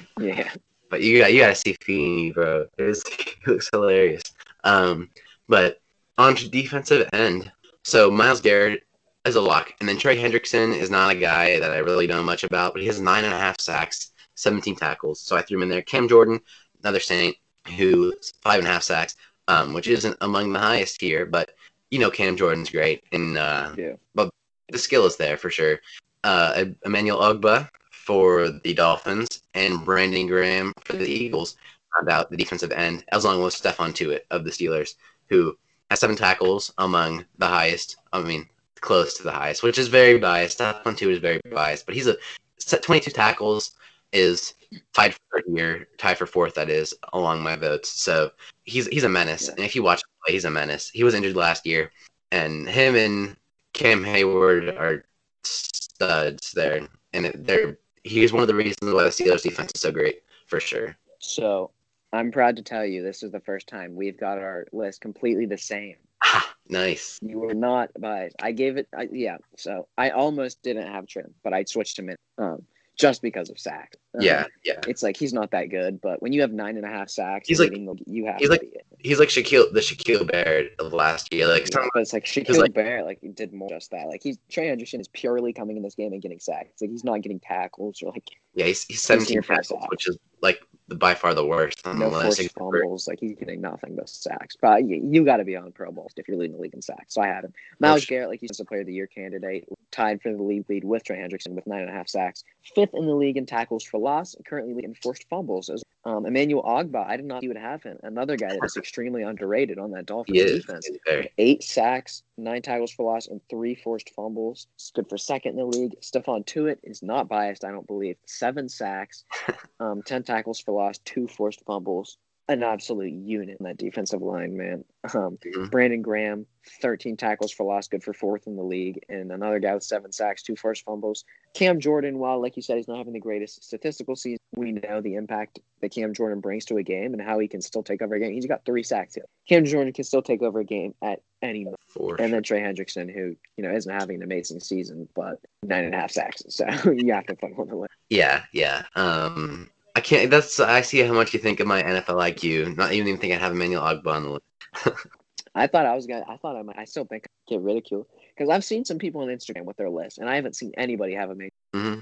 Yeah. But you got you gotta see Feeney, bro. It he looks hilarious. Um, but on to defensive end. So Myles Garrett is a lock, and then Trey Hendrickson is not a guy that I really know much about, but he has nine and a half sacks, seventeen tackles. So I threw him in there. Cam Jordan, another Saint, who five and a half sacks, um, which isn't among the highest here, but you know Cam Jordan's great, and uh, Yeah. but the skill is there for sure. Uh, Emmanuel Ogbah for the Dolphins and Brandon Graham for the Eagles about the defensive end, as long as Stephon Tuitt of the Steelers, who has seven tackles among the highest. I mean, close to the highest, which is very biased. That one Tuitt is very biased, but he's a set 22 tackles is tied for third here, tied for fourth. That is along my votes. So he's he's a menace, Yeah. and if you watch him play, he's a menace. He was injured last year, and him and Cam Heyward are studs there, and they're he's one of the reasons why the Steelers defense is so great for sure. So I'm proud to tell you this is the first time we've got our list completely the same. Ah, nice. You were not biased. I gave it, I, yeah. So I almost didn't have Trim, but I switched him in um, just because of sacks. Um, Yeah, yeah. it's like he's not that good, but when you have nine and a half sacks, He's like- you have he's to like-. He's like Shaquil, the Shaquil Barrett of last year. Like But it's like Shaquil like- Barrett, like he did more just that. Like he's Trey Anderson is purely coming in this game and getting sacks. It's like he's not getting tackles or like yeah, he's, he's 17 tackles, which is like by far the worst on no the list. forced fumbles. Like he's getting nothing but sacks. But uh, you, you got to be on Pro Bowl if you're leading the league in sacks. So I had him. Myles. Garrett, like he's a Player of the Year candidate, tied for the league lead with Trey Hendrickson with nine and a half sacks. Fifth in the league in tackles for loss, currently leading forced fumbles. As um, Emmanuel Ogbah, I did not think you would have him. Another guy that is extremely underrated on that Dolphins He defense. Eight sacks, nine tackles for loss, and three forced fumbles. It's good for second in the league. Stephon Tuitt is not biased, I don't believe. Seven sacks, um, ten tackles for loss, two forced fumbles. An absolute unit in that defensive line, man. Um, Mhm. Brandon Graham, 13 tackles for loss, good for fourth in the league, and another guy with seven sacks, two forced fumbles. Cam Jordan, while like you said, he's not having the greatest statistical season, we know the impact that Cam Jordan brings to a game and how he can still take over a game. He's got three sacks here. Cam Jordan can still take over a game at any moment. For And then Trey Hendrickson, who you know isn't having an amazing season, but nine and a half sacks, so you have to put him on the list. Yeah, yeah. Um, I can't. That's I see how much you think of my NFL IQ. Not even think I'd have Emmanuel Ogbah on the list. I thought I was gonna. I thought I might. I still think I get ridiculed because I've seen some people on Instagram with their list, and I haven't seen anybody have a major. hmm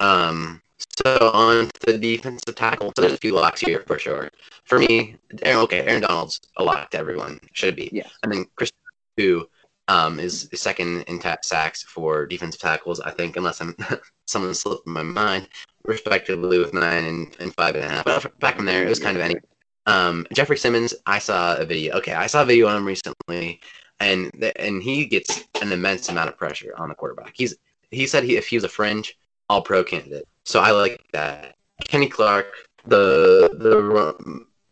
Um, so on the defensive tackle. So there's a few locks here for sure. For me, Aaron, okay, Aaron Donald's a lock to everyone. Should be. Yeah. I mean, Chris, who um, is second in ta- sacks for defensive tackles, I think, unless I'm someone slipped my mind, respectively with nine and, and five and a half. But back from there, it was kind of any. Um, Jeffery Simmons, I saw a video. Okay, I saw a video on him recently, and th- and he gets an immense amount of pressure on the quarterback. He's he said he, if he was a fringe All Pro candidate, so I like that. Kenny Clark, the the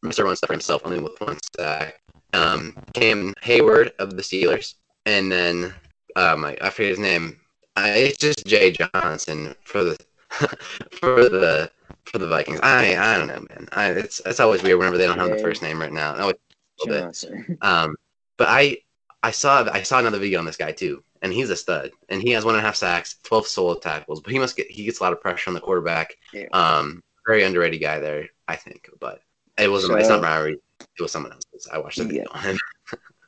Mr. One Stuff himself, only with one sack. Um, Cam Heyward of the Steelers, and then um, I, I forget his name. I, it's just Jay Johnson for the for the for the Vikings. I I don't know, man. I, it's it's always weird whenever they don't have the first name right now. Always a little bit. Johnson. Um, but I I saw I saw another video on this guy too, and he's a stud, and he has one and a half sacks, twelve solo tackles, but he must get he gets a lot of pressure on the quarterback. Yeah. Um, very underrated guy there, I think, but it wasn't it's not my it was someone else's. I watched the video on him.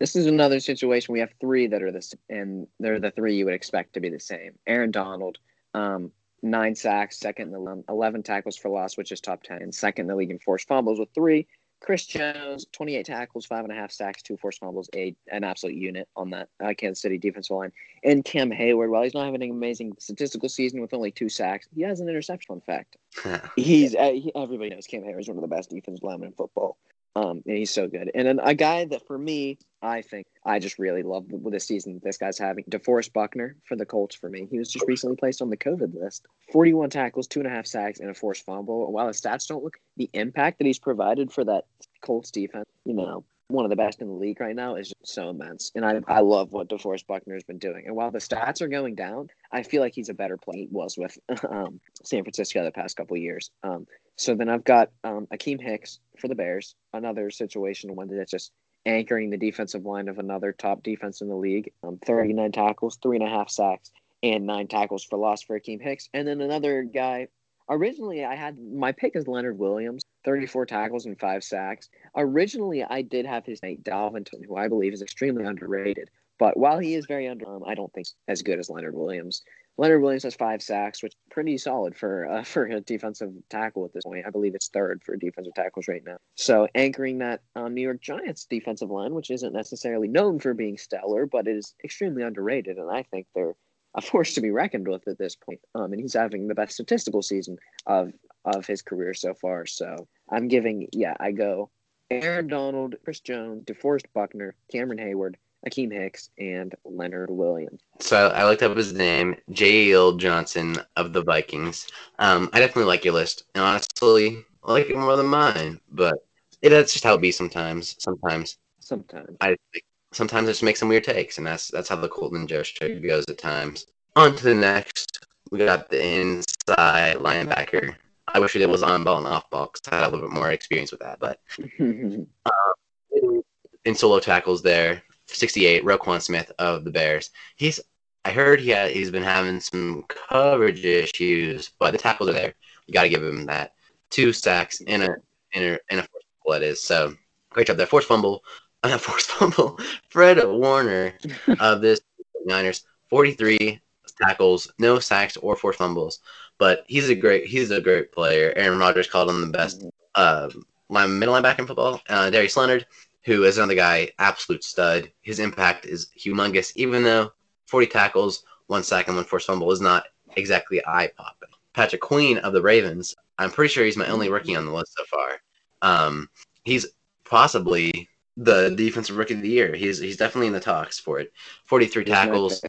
This is another situation. We have three that are the s- and they're the three you would expect to be the same. Aaron Donald, um, nine sacks, second in the league, eleven tackles for loss, which is top ten, second in the league in forced fumbles with three. Chris Jones, twenty-eight tackles, five and a half sacks, two forced fumbles, a an absolute unit on that uh, Kansas City defensive line. And Cam Heyward, while he's not having an amazing statistical season with only two sacks, he has an interception. In fact. He's uh, he, everybody knows Cam Heyward is one of the best defensive linemen in football. Um, and he's so good. And then a guy that for me, I think I just really love with the season this guy's having. DeForest Buckner for the Colts for me. He was just recently placed on the COVID list. 41 tackles, two and a half sacks, and a forced fumble. While his stats don't look, the impact that he's provided for that Colts defense, you know, one of the best in the league right now is just so immense. And I, I love what DeForest Buckner has been doing. And while the stats are going down, I feel like he's a better player he was with um, San Francisco the past couple years. Um, so then I've got um, Akiem Hicks for the Bears, another situation, one that's just anchoring the defensive line of another top defense in the league. Um, 39 tackles, three and a half sacks, and nine tackles for loss for Akiem Hicks. And then another guy. Originally, I had my pick is Leonard Williams, 34 tackles and five sacks. Originally, I did have his mate Dalvinton, who I believe is extremely underrated. But while he is very under, um, I don't think as good as Leonard Williams. Leonard Williams has five sacks, which is pretty solid for uh, for a defensive tackle at this point. I believe it's third for defensive tackles right now. So anchoring that um, New York Giants defensive line, which isn't necessarily known for being stellar, but it is extremely underrated, and I think they're a force to be reckoned with at this point. Um, and he's having the best statistical season of of his career so far. So I'm giving, yeah, I go Aaron Donald, Chris Jones, DeForest Buckner, Cameron Heyward, Akiem Hicks, and Leonard Williams. So I looked up his name, J.L. Johnson of the Vikings. Um, I definitely like your list, and honestly, I like it more than mine. But it, that's just how it be sometimes. Sometimes Sometimes. I think sometimes I just make some weird takes, and that's that's how the Coltin Joe show goes at times. On to the next, we got the inside linebacker. I wish it was on ball and off ball because I had a little bit more experience with that. But um, in solo tackles there, 68, Roquan Smith of the Bears. He's I heard he had, he's been having some coverage issues, but the tackles are there. You got to give him that. Two sacks and a and a, and a forced fumble it is. So great job there. Forced fumble, uh, forced fumble. Fred Warner of this Niners, 43 tackles, no sacks or forced fumbles, but he's a great he's a great player. Aaron Rodgers called him the best uh, line, middle linebacker in football. Uh, Darius Leonard, who is another guy, absolute stud. His impact is humongous, even though 40 tackles, one sack, and one forced fumble is not exactly eye popping. Patrick Queen of the Ravens, I'm pretty sure he's my only rookie on the list so far. Um, he's possibly the mm-hmm. defensive rookie of the year. He's he's definitely in the talks for it. 43 tackles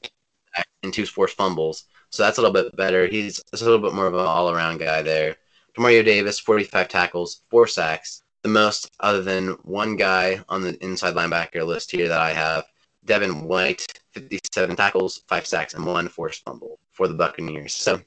and two forced fumbles, so that's a little bit better. He's a little bit more of an all around guy there. Demario Davis, 45 tackles, four sacks, the most, other than one guy on the inside linebacker list here that I have. Devin White, 57 tackles, five sacks, and one forced fumble for the Buccaneers. So,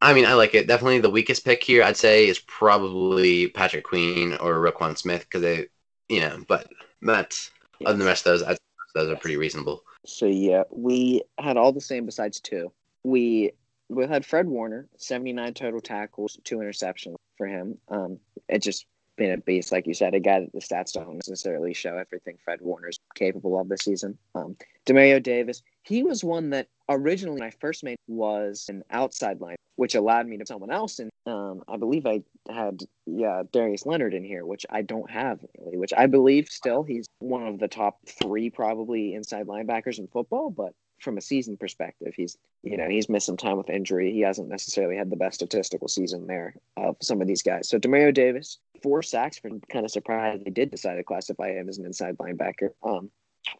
I mean, I like it. Definitely the weakest pick here, I'd say, is probably Patrick Queen or Roquan Smith because they, you know, but but other than the rest of those, I'd, those are pretty reasonable. So yeah, we had all the same besides two. We we had Fred Warner, 79 total tackles, two interceptions for him. Um, it just been a beast, like you said, a guy that the stats don't necessarily show everything Fred Warner's capable of this season. Um, Demario Davis, he was one that originally when I first made was an outside line, which allowed me to someone else. And um, I believe I had yeah Darius Leonard in here, which I don't have really, which I believe still he's one of the top three probably inside linebackers in football, but from a season perspective, he's you know he's missed some time with injury. He hasn't necessarily had the best statistical season there of some of these guys. So Demario Davis, four sacks. For kind of surprised they did decide to classify him as an inside linebacker. Um,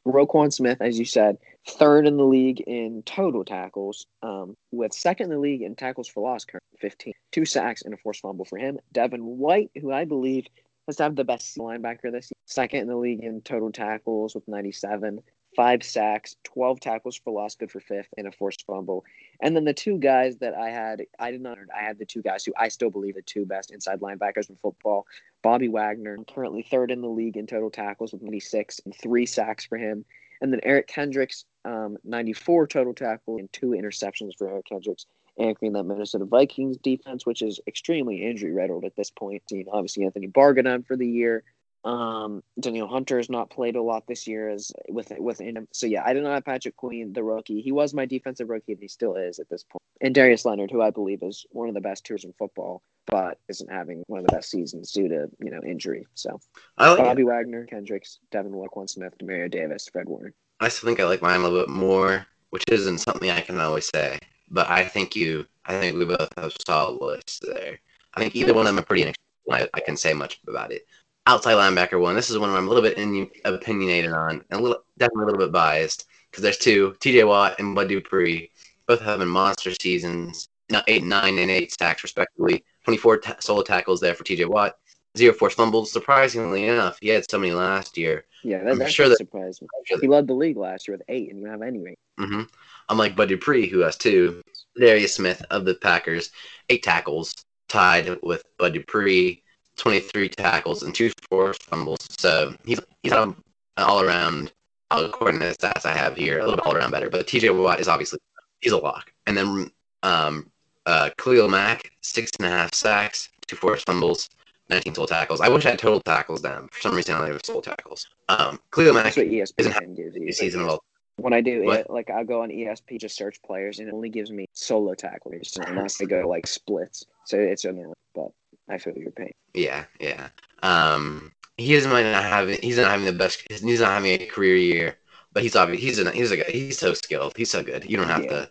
Roquan Smith, as you said, third in the league in total tackles, um, with second in the league in tackles for loss, currently 15. Two sacks and a forced fumble for him. Devin White, who I believe has to have the best linebacker this year, second in the league in total tackles with 97 five sacks, 12 tackles for loss, good for fifth, and a forced fumble. And then the two guys that I had, I did not, I had the two guys who I still believe the two best inside linebackers in football. Bobby Wagner, currently third in the league in total tackles with 96 and three sacks for him. And then Eric Kendricks, um, 94 total tackles and two interceptions for Eric Kendricks, anchoring that Minnesota Vikings defense, which is extremely injury riddled at this point. Seeing obviously Anthony Bargadon for the year, um, Danielle Hunter has not played a lot this year as with within him. So yeah, I did not have Patrick Queen, the rookie. He was my defensive rookie, and he still is at this point. And Darius Leonard, who I believe is one of the best tours in football, but isn't having one of the best seasons due to you know injury. So like Bobby it. Wagner, Kendricks, Devin Wilquan Smith, Demario Davis, Fred Warner. I still think I like mine a little bit more, which isn't something I can always say. But I think you, I think we both have solid lists there. I think either one of them are pretty. I, I can say much about it outside linebacker one. This is one I'm a little bit in, opinionated on, and a little definitely a little bit biased because there's two: T.J. Watt and Bud Dupree, both having monster seasons, eight, nine, and eight sacks respectively. 24 t- solo tackles there for T.J. Watt, zero forced fumbles. Surprisingly enough, he had so many last year. Yeah, that, that's sure that, surprised me. Sure he led the league last year with eight, and you have any rate. Mm-hmm. Unlike Bud Dupree, who has two. Darius Smith of the Packers, eight tackles, tied with Bud Dupree 23 tackles and two forced fumbles. So he's he's an all around, according to the stats I have here, a little bit all around better. But TJ Watt is obviously he's a lock. And then um, uh, Khalil Mack, six and a half sacks, two forced fumbles, 19 total tackles. I wish I had total tackles down. For some reason, I only have total tackles. Um, Khalil Mack isn't gives you. Season well. When I do it, like I'll go on ESP, just search players, and it only gives me solo tackles unless they go like splits. So it's annoying, but I feel your pain. Yeah, yeah. Um, he is might not have he's not having the best. He's not having a career year, but he's obviously he's a he's a guy. He's so skilled. He's so good. You don't have yeah. to.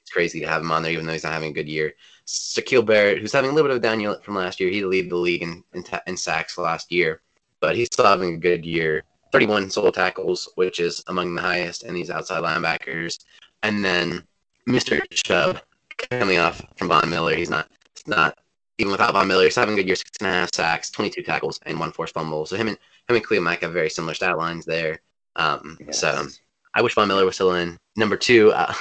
It's crazy to have him on there, even though he's not having a good year. Shaquil Barrett, who's having a little bit of a down year from last year, he lead the league in, in, in sacks last year, but he's still having a good year. 31 solo tackles, which is among the highest in these outside linebackers. And then Mr. Chubb coming off from Von Miller, he's not not even without Von Miller, having good years, six and a half sacks, 22 tackles, and one forced fumble. So him and him and Khalil Mack have very similar stat lines there. Um, yes. So I wish Von Miller was still in. Number two, uh,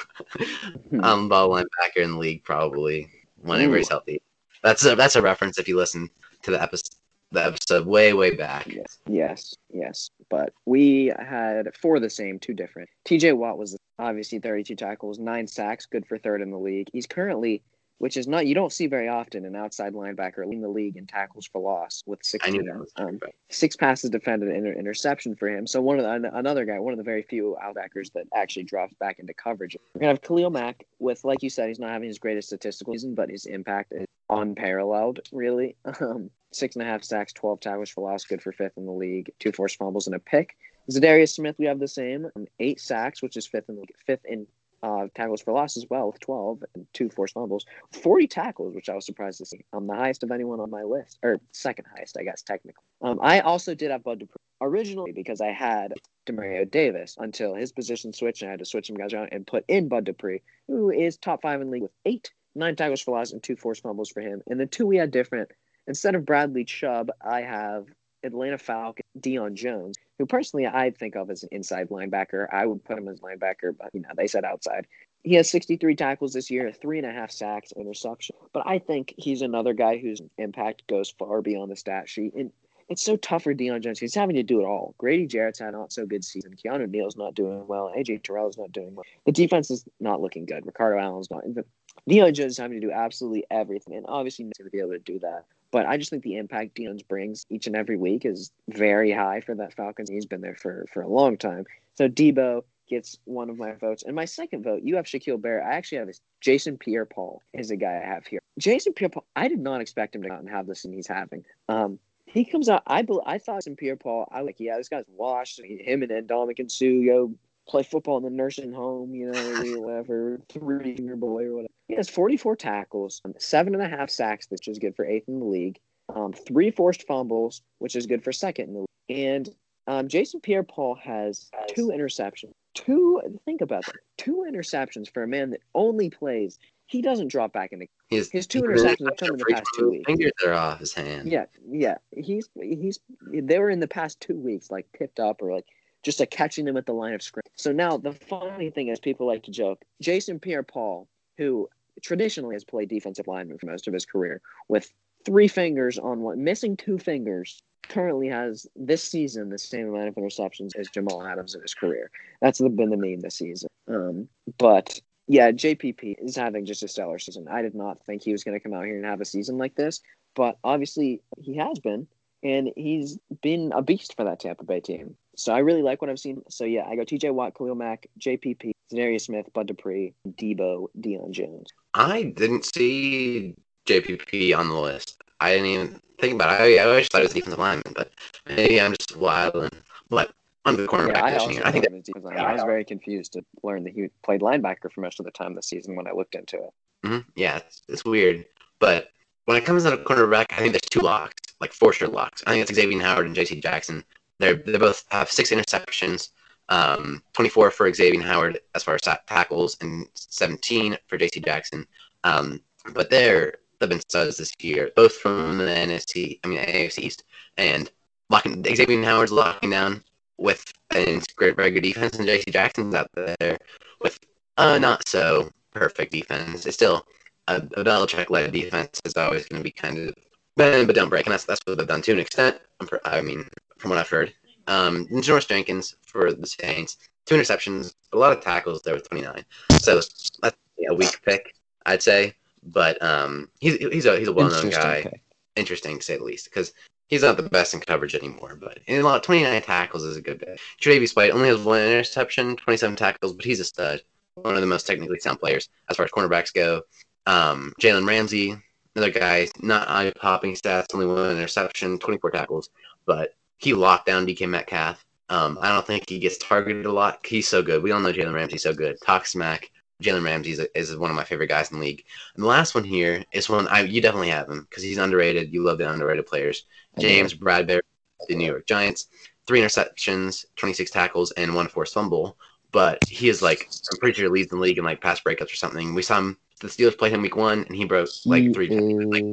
um, ball linebacker in the league probably whenever Ooh. he's healthy. That's a that's a reference if you listen to the episode the episode way way back. Yes, yes, yes. But we had four the same, two different. T.J. Watt was obviously 32 tackles, nine sacks, good for third in the league. He's currently which is not you don't see very often an outside linebacker leading the league in tackles for loss with six um, six passes defended and an interception for him. So one of the, another guy, one of the very few outbackers that actually drops back into coverage. We're gonna have Khalil Mack with, like you said, he's not having his greatest statistical season, but his impact is unparalleled, really. Um, six and a half sacks, twelve tackles for loss, good for fifth in the league, two forced fumbles and a pick. Za'Darius Smith, we have the same, um, eight sacks, which is fifth in the fifth in uh, tackles for loss as well with 12 and two forced fumbles, 40 tackles, which I was surprised to see. I'm the highest of anyone on my list, or second highest, I guess, technically. Um, I also did have Bud Dupree originally because I had Demario Davis until his position switched and I had to switch some guys around and put in Bud Dupree, who is top five in league with eight, nine tackles for loss and two forced fumbles for him. And the two we had different instead of Bradley Chubb, I have Atlanta Falcon Deion Jones, who personally I think of as an inside linebacker. I would put him as linebacker, but you know they said outside. He has 63 tackles this year, three and a half sacks, interception. But I think he's another guy whose impact goes far beyond the stat sheet. And it's so tough for Deion Jones. He's having to do it all. Grady Jarrett's had not so good season. Keanu Neal's not doing well. AJ Terrell's not doing well. The defense is not looking good. Ricardo Allen's not. Deion Jones is having to do absolutely everything, and obviously he's going to be able to do that. But I just think the impact Deion brings each and every week is very high for that Falcons. He's been there for for a long time. So Deebo gets one of my votes, and my second vote, you have Shaquil Barrett. I actually have this. Jason Pierre-Paul is a guy I have here. Jason Pierre-Paul, I did not expect him to come out and have this, and he's having. Um, he comes out. I I thought some Pierre Paul. I like, yeah, this guy's washed. Him and then Ndamukong Suh go play football in the nursing home, you know, whatever, three year boy or whatever. He has 44 tackles, um, seven and a half sacks, which is good for eighth in the league, um, three forced fumbles, which is good for second in the league. And um, Jason Pierre Paul has two interceptions. Two, think about that. Two interceptions for a man that only plays he doesn't drop back in into his, his two interceptions have come in the past two weeks. Fingers are off his hand. Yeah, yeah. He's he's they were in the past two weeks like tipped up or like just like catching them at the line of scrimmage. So now the funny thing is people like to joke. Jason Pierre Paul, who traditionally has played defensive lineman for most of his career, with three fingers on one missing two fingers, currently has this season the same amount of interceptions as Jamal Adams in his career. That's been the meme this season. Um, but yeah, JPP is having just a stellar season. I did not think he was going to come out here and have a season like this, but obviously he has been, and he's been a beast for that Tampa Bay team. So I really like what I've seen. So yeah, I go TJ Watt, Khalil Mack, JPP, Za'Darius Smith, Bud Dupree, Deebo, Deion Jones. I didn't see JPP on the list. I didn't even think about it. I, I always thought it was defensive lineman, but maybe I'm just wild and what on the cornerback yeah, I, I think that, I was very confused to learn that he played linebacker for most of the time this season when I looked into it. Mm-hmm. Yeah, it's, it's, weird. But when it comes to a cornerback, I think there's two locks, like for sure locks. I think it's Xavier Howard and J.C. Jackson. They they both have six interceptions, um, 24 for Xavier Howard as far as tackles, and 17 for J.C. Jackson. Um, but they're they've been studs this year, both from the NFC, I mean AFC East, and locking Xavier Howard's locking down with a great, very good defense, and J.C. Jackson's out there with not so perfect defense. It's still a, a Belichick led defense is always going to be kind of bend but don't break, and that's that's what they've done to an extent. I mean, from what I've heard. Um, Jenkins for the Saints, two interceptions, a lot of tackles there with 29. So that's a weak pick, I'd say. But um, he's he's a he's a well known guy. Interesting to say the least, because He's not the best in coverage anymore, but in a lot, 29 tackles is a good bit. Tre'Davious White only has one interception, 27 tackles, but he's a stud. One of the most technically sound players as far as cornerbacks go. Um, Jalen Ramsey, another guy, not eye popping stats, only one interception, 24 tackles, but he locked down DK Metcalf. Um, I don't think he gets targeted a lot. He's so good. We all know Jalen Ramsey's so good. Talk smack. Jalen Ramsey is, is, one of my favorite guys in the league. And the last one here is one I you definitely have him because he's underrated. You love the underrated players. James Bradberry, the New York Giants, three interceptions, 26 tackles, and one forced fumble. But he is like I'm pretty sure leads the league in like pass breakups or something. We saw him. The Steelers played him week one, and he broke like three. Like,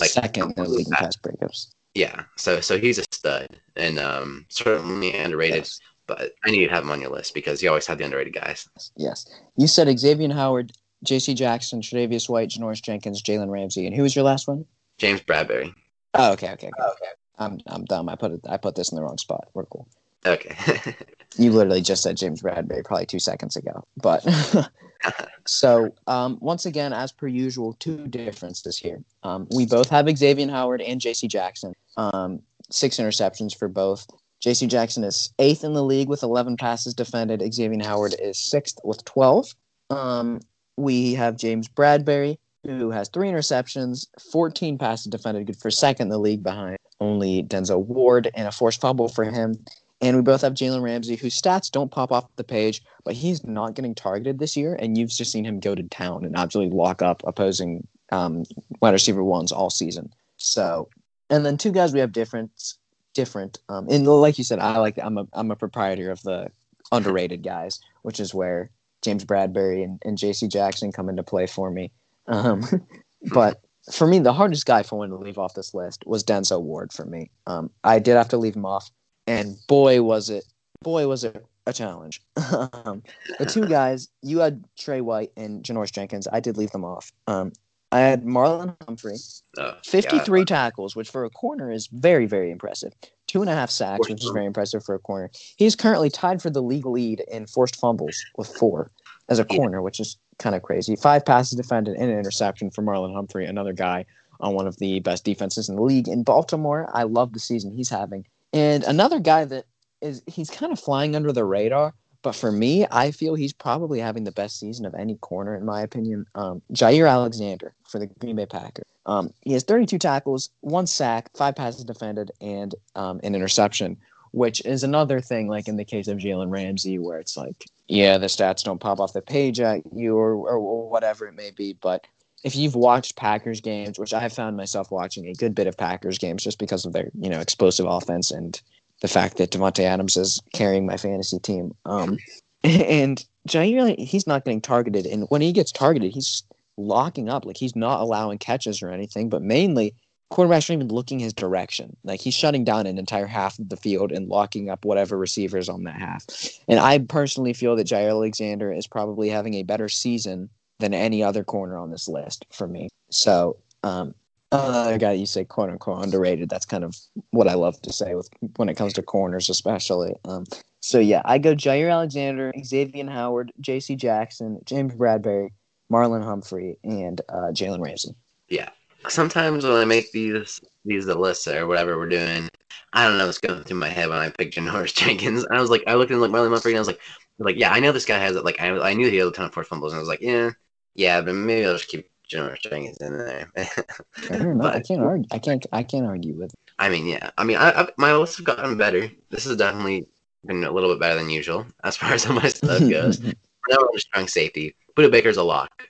like second in the league pass breakups. Yeah, so so he's a stud and um, certainly underrated. Yes but I need to have him on your list because you always have the underrated guys. Yes. You said Xavier Howard, J.C. Jackson, Tre'Davious White, Janoris Jenkins, Jalen Ramsey, and who was your last one? James Bradberry. Oh, okay, okay, okay. Oh, okay. I'm I'm dumb. I put it. I put this in the wrong spot. We're cool. Okay. you literally just said James Bradberry probably two seconds ago, but so um, once again, as per usual, two differences here. Um, we both have Xavier Howard and J.C. Jackson. Um, six interceptions for both. J.C. Jackson is eighth in the league with 11 passes defended. Xavier Howard is sixth with 12. Um, we have James Bradberry, who has three interceptions, 14 passes defended, good for second in the league behind only Denzel Ward, and a forced fumble for him. And we both have Jalen Ramsey, whose stats don't pop off the page, but he's not getting targeted this year. And you've just seen him go to town and absolutely lock up opposing um, wide receiver ones all season. So, and then two guys we have different different. Um, and like you said, I like I'm a I'm a proprietor of the underrated guys, which is where James Bradberry and, and J.C. Jackson come into play for me. Um, but for me, the hardest guy for one to leave off this list was Denzel Ward for me. Um, I did have to leave him off, and boy was it, boy was it a challenge. um, the two guys, you had Trey White and Janoris Jenkins. I did leave them off. Um, I had Marlon Humphrey, Oh, 53 God. tackles, which for a corner is very, very impressive. Two and a half sacks, which is very impressive for a corner. He's currently tied for the league lead in forced fumbles with four as a Yeah. corner, which is kind of crazy. Five passes defended and an interception for Marlon Humphrey, another guy on one of the best defenses in the league. In Baltimore, I love the season he's having. And another guy that is he's kind of flying under the radar, but for me, I feel he's probably having the best season of any corner, in my opinion. Um, Jaire Alexander for the Green Bay Packers. Um, he has 32 tackles, one sack, five passes defended, and um, an interception, which is another thing, like in the case of Jalen Ramsey, where it's like, yeah, the stats don't pop off the page at you or, or whatever it may be. But if you've watched Packers games, which I have found myself watching a good bit of Packers games just because of their, you know, explosive offense and the fact that Davante Adams is carrying my fantasy team. Um, and Jaire, he's not getting targeted. And when he gets targeted, he's locking up. Like he's not allowing catches or anything, but mainly quarterbacks aren't even looking his direction. Like he's shutting down an entire half of the field and locking up whatever receivers on that half. And I personally feel that Jaire Alexander is probably having a better season than any other corner on this list for me. So, um, another guy you say quote unquote underrated. That's kind of what I love to say with when it comes to corners, especially. Um, so yeah, I go Jaire Alexander, Xavier Howard, J.C. Jackson, James Bradberry, Marlon Humphrey, and uh, Jalen Ramsey. Yeah, sometimes when I make these these the lists or whatever we're doing, I don't know what's going through my head when I pick Janoris Jenkins. I was like, I looked at like Marlon Humphrey and I was like, like yeah, I know this guy has it. Like I, I knew he had a ton of forced fumbles and I was like, yeah, yeah, but maybe I'll just keep Janoris Jenkins in there. I But- can't argue. I can't. I can't argue with. It. I mean, yeah. I mean, I, I've, my lists have gotten better. This has definitely been a little bit better than usual as far as how my stuff goes. now we're on strong safety. Budda Baker's a lock,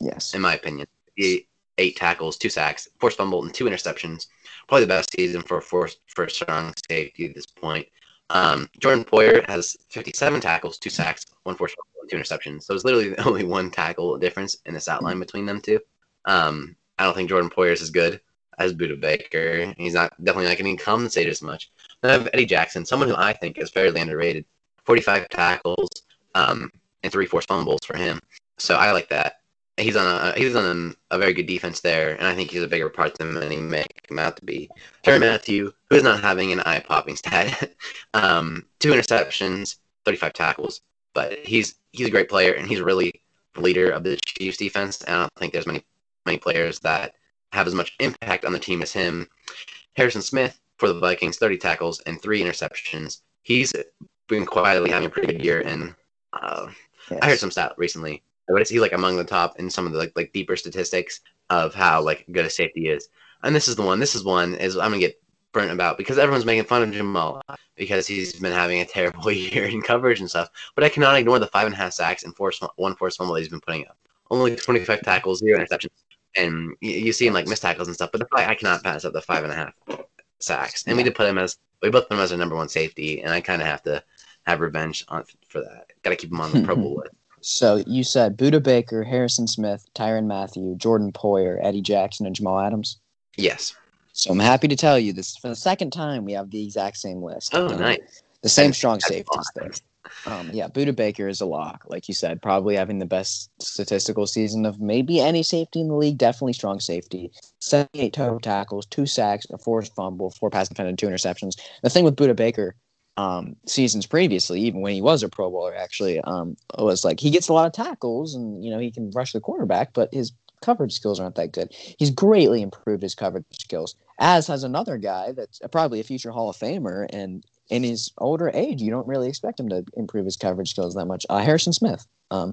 yes. in my opinion. He, eight tackles, two sacks, forced fumble, and two interceptions. Probably the best season for a forced for strong safety at this point. Um, Jordan Poyer has 57 tackles, two sacks, one forced fumble, two interceptions. So it's literally only one tackle difference in this outline between them two. Um, I don't think Jordan Poyer is as good as Budda Baker. He's not definitely not getting compensated as much. Then I have Eddie Jackson, someone who I think is fairly underrated. 45 tackles, um, and three forced fumbles for him. So I like that. He's on a he's on a, a very good defense there, and I think he's a bigger part than many make him out to be. Terry Mathieu, who is not having an eye popping stat, um, two interceptions, 35 tackles, but he's he's a great player and he's really the leader of the Chiefs defense. And I don't think there's many many players that have as much impact on the team as him. Harrison Smith for the Vikings, 30 tackles and three interceptions. He's been quietly having a pretty good year, and uh, I heard some stat recently. What is he like among the top in some of the like, like deeper statistics of how like good a safety is? And this is the one. This is one is I'm gonna get burnt about because everyone's making fun of Jamal because he's been having a terrible year in coverage and stuff. But I cannot ignore the five and a half sacks and force one forced fumble that he's been putting up. Only 25 tackles, zero interceptions, and you, you see him like miss tackles and stuff. But the five, I cannot pass up the five and a half sacks. And we did put him as we both put him as a number one safety, and I kind of have to have revenge on for that. Got to keep him on the Pro Bowl list. So you said Budda Baker, Harrison Smith, Tyrann Mathieu, Jordan Poyer, Eddie Jackson, and Jamal Adams. Yes. So I'm happy to tell you this for the second time we have the exact same list. Oh, Um, nice. The same That's- strong that's safeties there. Um, yeah, Budda Baker is a lock, like you said, probably having the best statistical season of maybe any safety in the league. Definitely strong safety. 78 total tackles, two sacks, a forced fumble, four pass defended, two interceptions. The thing with Budda Baker, um, seasons previously, even when he was a Pro Bowler, actually, um, was like he gets a lot of tackles and you know he can rush the quarterback, but his coverage skills aren't that good. He's greatly improved his coverage skills, as has another guy that's probably a future Hall of Famer and in his older age, you don't really expect him to improve his coverage skills that much. Uh, Harrison Smith, um,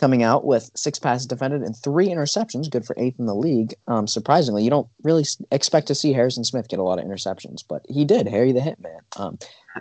coming out with six passes defended and three interceptions, good for eighth in the league. Um, surprisingly, you don't really expect to see Harrison Smith get a lot of interceptions, but he did. Harry the Hitman. Um,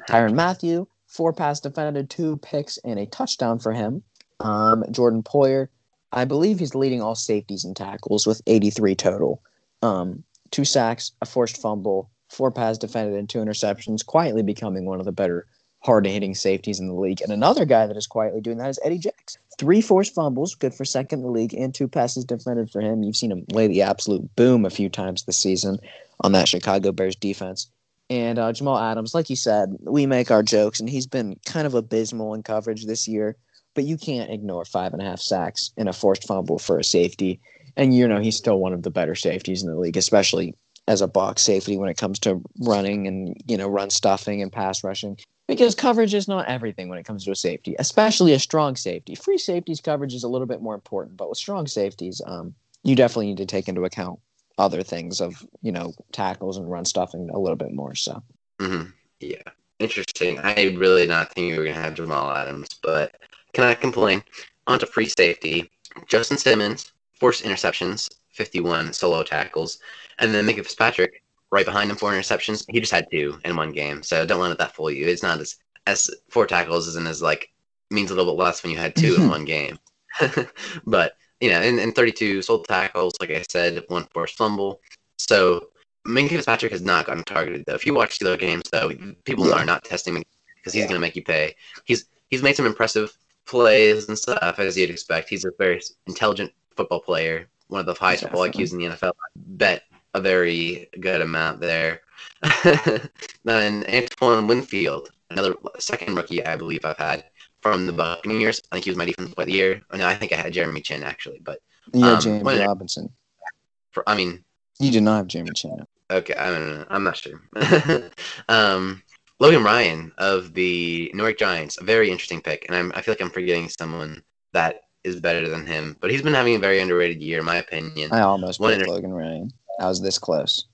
Tyrann Mathieu, four passes defended, two picks, and a touchdown for him. Um, Jordan Poyer, I believe he's leading all safeties and tackles with 83 total. Um, two sacks, a forced fumble, four passes defended, and two interceptions, quietly becoming one of the better hard hitting safeties in the league. And another guy that is quietly doing that is Eddie Jackson. Three forced fumbles, good for second in the league, and two passes defended for him. You've seen him lay the absolute boom a few times this season on that Chicago Bears defense. And uh, Jamal Adams, like you said, we make our jokes, and he's been kind of abysmal in coverage this year. But you can't ignore five and a half sacks and a forced fumble for a safety. And you know he's still one of the better safeties in the league, especially as a box safety when it comes to running and you know run stuffing and pass rushing. Because coverage is not everything when it comes to a safety, especially a strong safety. Free safeties coverage is a little bit more important, but with strong safeties, um, you definitely need to take into account other things of you know tackles and run stuffing a little bit more. So Mm-hmm. Yeah, interesting. I really not think we were gonna have Jamal Adams, but can I complain? On to free safety. Justin Simmons, forced interceptions, 51 solo tackles, and then Minkah Fitzpatrick right behind him, four interceptions. He just had two in one game, so don't let that fool you. It's not as as four tackles isn't as like means a little bit less when you had 2 in mm-hmm. one game. but you know, and, and 32 solo tackles, like I said, one forced fumble. So Minkah Fitzpatrick has not gotten targeted though. If you watch the other games though, people are not testing him because he's going to make you pay. He's he's made some impressive plays and stuff as you'd expect. He's a very intelligent football player, one of the highest football IQs in the NFL. Bet a very good amount there. then Antoine Winfield, another second rookie I believe I've had from the Buccaneers. I think he was my defensive player of the year. Oh, no, I think I had Jeremy Chinn actually, but yeah, Um, James Robinson. for I mean, You do not have Jeremy Chinn. okay, I don't know. I'm not sure. um, Logan Ryan of the New York Giants, a very interesting pick, and I'm, I feel like I'm forgetting someone that is better than him, but he's been having a very underrated year, in my opinion. I almost picked inter- Logan Ryan. I was this close.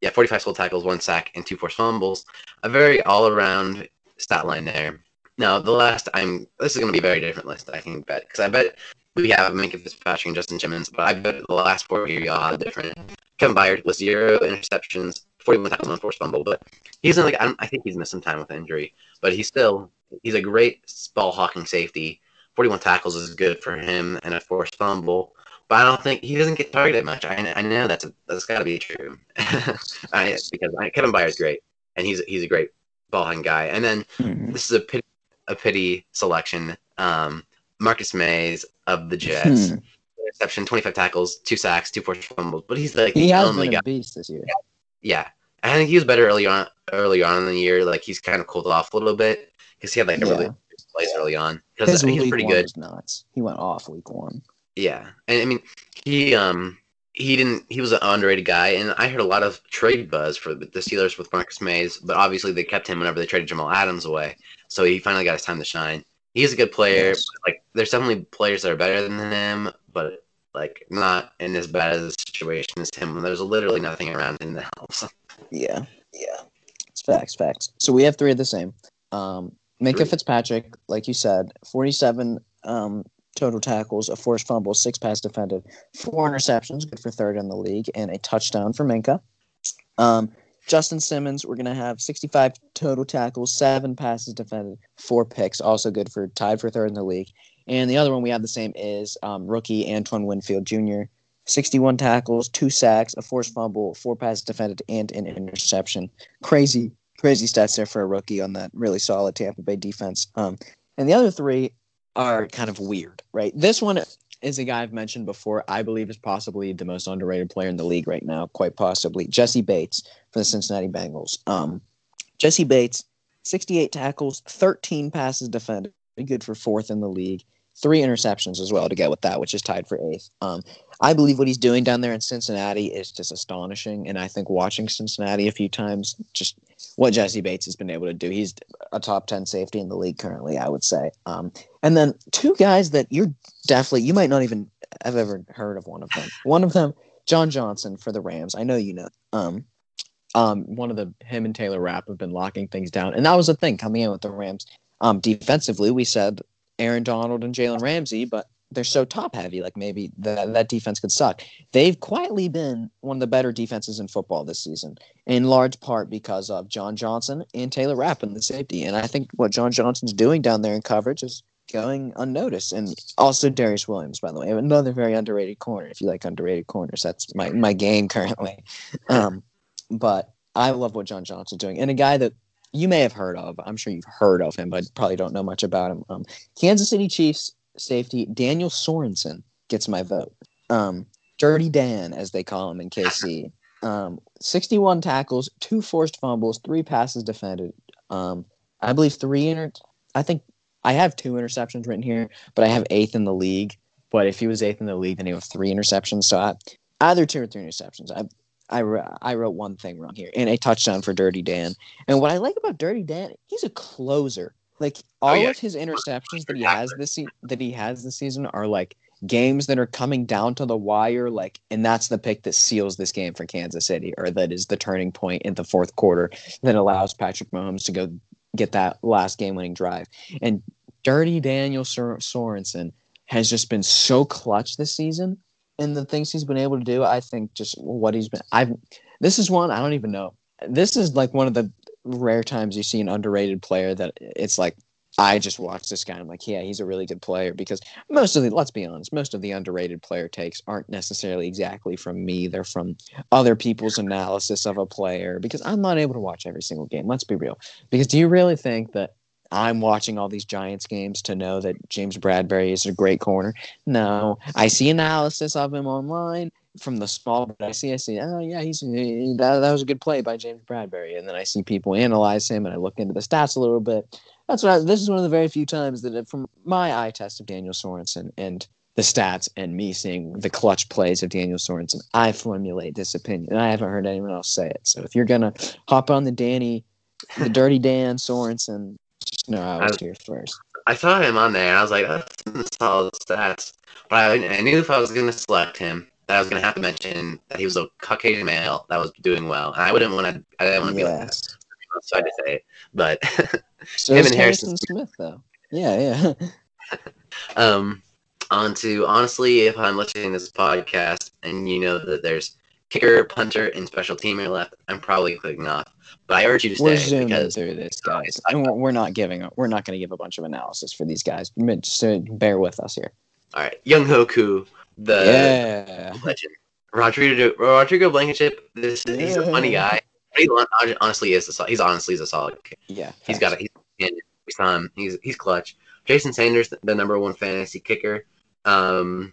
yeah, 45 sole tackles, one sack, and two forced fumbles. A very all-around stat line there. Now, the last I'm this is going to be a very different list. I can bet because I bet we have Minkah Fitzpatrick and Justin Simmons, but I bet the last four here y'all have different. Kevin Byard with zero interceptions, 41 tackles, one forced fumble, but he's in like I, I think he's missed some time with injury, but he's still he's a great ball hawking safety. 41 tackles is good for him and a forced fumble. But I don't think he doesn't get targeted much. I, I know that's a, that's got to be true, I, because I, Kevin Byard's great and he's he's a great ball hawking guy. And then Hmm. this is a pity, a pity selection. Um, Marcus Mays of the Jets, Hmm. interception, 25 tackles, two sacks, two forced fumbles, but he's like He the only guy. beast this year. Yeah, I think he was better early on. Early on in the year, like he's kind of cooled off a little bit because he had like a really Yeah. good plays early on because he was pretty good. He went off week one. Yeah, and I mean, he um he didn't he was an underrated guy, and I heard a lot of trade buzz for the Steelers with Marcus Mays, but obviously they kept him whenever they traded Jamal Adams away, so he finally got his time to shine. He's a good player. Yes. Like, there's definitely players that are better than him, but like not in as bad as a situation as him. When there's literally nothing around him that helps. Yeah, yeah. It's facts, facts. So we have three of the same. Um, Minkah. Fitzpatrick, like you said, 47 um, total tackles, a forced fumble, six pass defended, four interceptions, good for third in the league, and a touchdown for Minkah. Um, Justin Simmons, we're going to have 65 total tackles, seven passes defended, four picks, also good for tied for third in the league. And the other one we have the same is um, rookie Antoine Winfield Jr. 61 tackles, two sacks, a forced fumble, four passes defended, and an interception. Crazy, crazy stats there for a rookie on that really solid Tampa Bay defense. Um, and the other three are kind of weird, right? This one is a guy I've mentioned before. I believe is possibly the most underrated player in the league right now, quite possibly. Jessie Bates for the Cincinnati Bengals. Um, Jessie Bates, 68 tackles, 13 passes defended, good for fourth in the league. Three interceptions as well to get with that, which is tied for eighth. Um, I believe what he's doing down there in Cincinnati is just astonishing. And I think watching Cincinnati a few times, just what Jessie Bates has been able to do, he's a top 10 safety in the league currently, I would say. Um, and then two guys that you're definitely, you might not even have ever heard of one of them. One of them, John Johnson for the Rams. I know you know. Um, um, one of the, him and Taylor Rapp have been locking things down. And that was the thing coming in with the Rams. Um, defensively, we said Aaron Donald and Jalen Ramsey, but they're so top heavy. Like maybe that that defense could suck. They've quietly been one of the better defenses in football this season, in large part because of John Johnson and Taylor Rapp in the safety. And I think what John Johnson's doing down there in coverage is going unnoticed. And also Darious Williams, by the way, another very underrated corner. If you like underrated corners, that's my my game currently. Um, but I love what John Johnson's doing, and a guy that you may have heard of. I'm sure you've heard of him, but probably don't know much about him. Um, Kansas City Chiefs safety Daniel Sorensen gets my vote. Um, Dirty Dan, as they call him in KC. Um, 61 tackles, two forced fumbles, three passes defended. Um, I believe three inter. I think I have two interceptions written here, but I have eighth in the league. But if he was eighth in the league, then he would have three interceptions. So I, either two or three interceptions. I, I, I wrote one thing wrong here, and a touchdown for Dirty Dan. And what I like about Dirty Dan, he's a closer. Like oh, all oh, yeah. of his interceptions that he has this se- that he has this season are like games that are coming down to the wire, like, and that's the pick that seals this game for Kansas City, or that is the turning point in the fourth quarter that allows Patrick Mahomes to go get that last game-winning drive. And Dirty Daniel Sor- Sorensen has just been so clutch this season, and the things he's been able to do, I think, just what he's been. I've this is one I don't even know. This is like one of the rare times you see an underrated player that it's like I just watch this guy. I'm like, yeah, he's a really good player because most of the, let's be honest, most of the underrated player takes aren't necessarily exactly from me. They're from other people's analysis of a player because I'm not able to watch every single game. Let's be real. Because do you really think that I'm watching all these Giants games to know that James Bradberry is a great corner? No, I see analysis of him online from the small, but I see, I see, oh yeah, he's he, that, that was a good play by James Bradberry and then I see people analyze him, and I look into the stats a little bit. That's what I, this is one of the very few times that, from my eye test of Daniel Sorensen and the stats, and me seeing the clutch plays of Daniel Sorensen, I formulate this opinion, and I haven't heard anyone else say it. So if you're gonna hop on the Danny, the Dirty Dan Sorensen, just know I was I, here first. I saw him on there, and I was like, that's solid stats. But I, I knew if I was gonna select him, I was going to have to mention that he was a Caucasian male that was doing well, and I wouldn't want to. I didn't want to be like that. So I to say it, but so him and Harrison Smith though. Yeah, yeah. um, on to honestly, if I'm listening to this podcast and you know that there's kicker, punter, and special teamer left, I'm probably clicking off. But I urge you to stay we're because through this, guys, and we're, not giving up. we're not going to give a bunch of analysis for these guys. Just bear with us here. All right, Young Koo the yeah. legend. Rodrigo Rodrigo Blankenship. This is, he's a funny guy. He honestly is a, he's honestly is a solid kid. Yeah, he's got a he's him. He's he's clutch. Jason Sanders, the number one fantasy kicker. Um,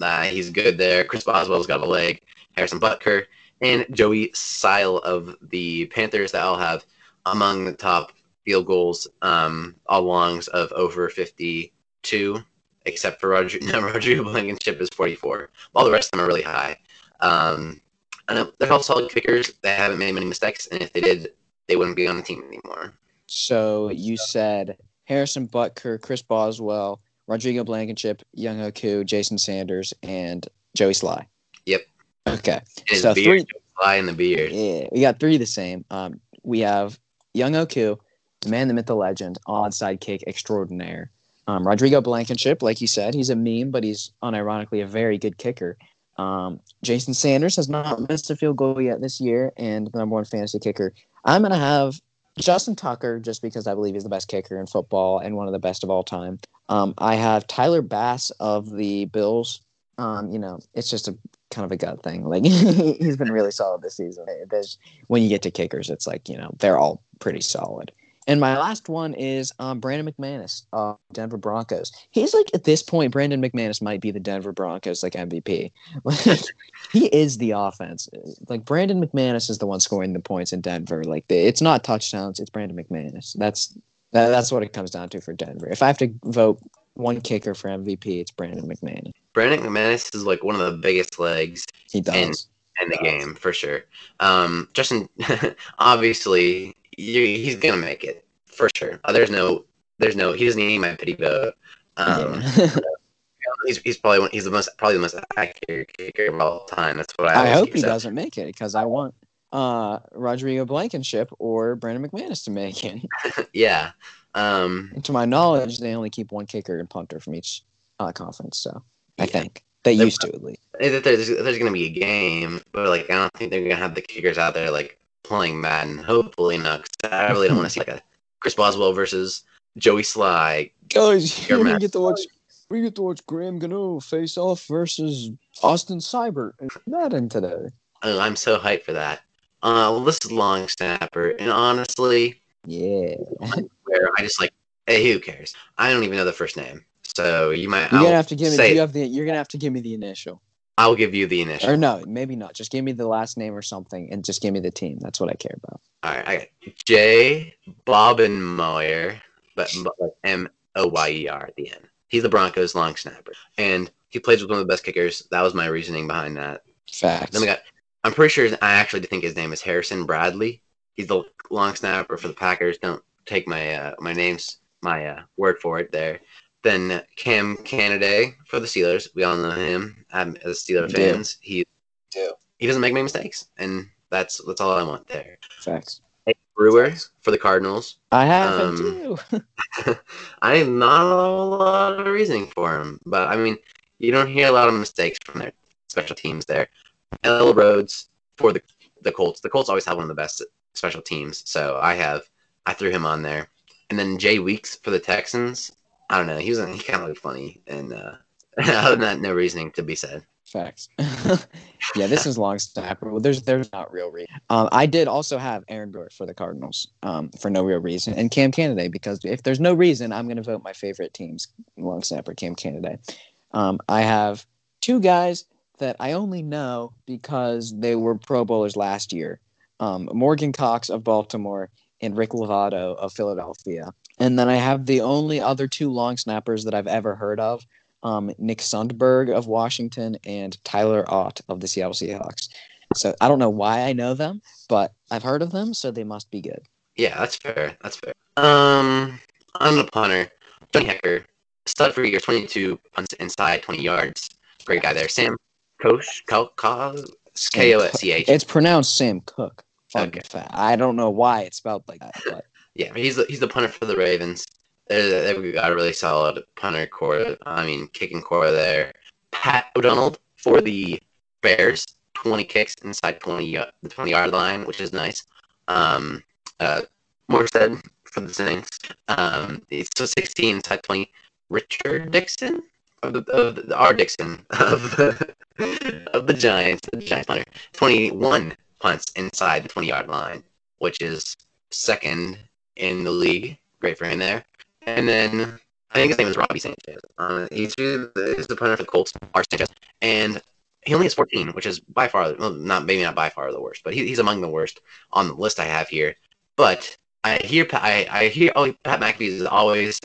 uh, he's good there. Chris Boswell's got a leg. Harrison Butker and Joey Slye of the Panthers that all have among the top field goals um, all longs of over 52 except for Roger, no, Rodrigo Blankenship is 44. All the rest of them are really high. Um, and they're all solid kickers. They haven't made many mistakes, and if they did, they wouldn't be on the team anymore. So you said Harrison Butker, Chris Boswell, Rodrigo Blankenship, Younghoe Koo, Jason Sanders, and Joey Slye. Yep. Okay. His so beard, three. Slye in the beard. Yeah, we got three the same. Um, we have Younghoe Koo, the man, the myth, the legend, onside kick extraordinaire. Um, Rodrigo Blankenship, like you said, he's a meme, but he's unironically a very good kicker. Um, Jason Sanders has not missed a field goal yet this year, and the number one fantasy kicker. I'm going to have Justin Tucker just because I believe he's the best kicker in football and one of the best of all time. Um, I have Tyler Bass of the Bills. Um, you know, it's just a kind of a gut thing. Like he's been really solid this season. There's when you get to kickers, it's like you know they're all pretty solid. And my last one is um, Brandon McManus, uh, Denver Broncos. He's like at this point, Brandon McManus might be the Denver Broncos like MVP. he is the offense. Like Brandon McManus is the one scoring the points in Denver. Like it's not touchdowns, it's Brandon McManus. That's that, that's what it comes down to for Denver. If I have to vote one kicker for MVP, it's Brandon McManus. Brandon McManus is like one of the biggest legs. He does. In, in the game for sure. Um, Justin, obviously, you, he's gonna make it for sure. Uh, there's no, there's no. He doesn't need my pity vote. Um, yeah. he's, he's probably one, he's the most probably the most accurate kicker of all time. That's what I. I hope he doesn't make it because I want uh, Rodrigo Blankenship or Brandon McManus to make it. yeah. Um, to my knowledge, they only keep one kicker and punter from each uh, conference. So I think they used to at least. There's, there's going to be a game, but like I don't think they're going to have the kickers out there like playing Madden. Hopefully not. I really don't want to see like a Chris Boswell versus Joey Slye. Guys, we get to watch. We get to watch Graham Gano face off versus Austin Seibert and Madden today. Oh, I'm so hyped for that. Uh, well, this is long snapper, and honestly, yeah, where I just like, hey, who cares? I don't even know the first name, So you might. You're I'll gonna have to give me. You have the. You're gonna have to give me the initial, I'll give you the initial. or no, maybe not. Just give me the last name or something, and just give me the team. That's what I care about. All right, I got Jay but M O Y E R at the end. He's the Broncos long snapper, and he plays with one of the best kickers. That was my reasoning behind that. Facts. Then we got. I'm pretty sure I actually think his name is Harrison Bradley. He's the long snapper for the Packers. Don't take my uh, my name's my uh, word for it there. Then Cam Canaday for the Steelers. We all know him um, as Steeler We do. fans. He he doesn't make many mistakes, and that's that's all I want there. Facts. Brewer for the Cardinals. I have Um, him too. I have not a lot of reasoning for him, but I mean, you don't hear a lot of mistakes from their special teams there. L. Rhodes for the the Colts. The Colts always have one of the best special teams, so I have I threw him on there. And then Jay Weeks for the Texans. I don't know. He was he kind of looked funny, and uh, no reasoning to be said. Facts. yeah, this is long snapper. There's there's not real reason. Um, I did also have Aaron Brewer for the Cardinals, um, for no real reason, and Cam Canaday because if there's no reason, I'm gonna vote my favorite teams long snapper Cam Canaday. Um, I have two guys that I only know because they were Pro Bowlers last year. Um, Morgan Cox of Baltimore and Rick Lovato of Philadelphia. And then I have the only other two long snappers that I've ever heard of um, Nick Sundberg of Washington and Tyler Ott of the Seattle Seahawks. So I don't know why I know them, but I've heard of them, so they must be good. Yeah, that's fair. That's fair. Um, on the punter, Johnny Hekker, stud for year, 22 punts inside 20 yards. Great guy there. Sam Koch, Ko- Ko- K O S C H. It's pronounced Sam Cook. Fun Okay. fact. I don't know why it's spelled like that, but Yeah, he's the, he's the punter for the Ravens. They're- They've got a really solid punter corps. I mean, kicking corps there. Pat O'Donnell for the Bears, 20 kicks inside 20 the 20 yard line, which is nice. Um, uh, Morstead for the Saints. Um, so 16 inside 20. Richard Dixon of the, of the R Dixon of the, of the Giants, the Giants punter, 21 punts inside the 20 yard line, which is second in the league. Great for him there. And then I think his name is Robbie Sanchez. Uh, he's, the punter for the Colts, R. Sanchez. And he only has 14, which is by far, well, not maybe not by far the worst, but he, he's among the worst on the list I have here. But I hear I, I hear oh Pat McAfee is always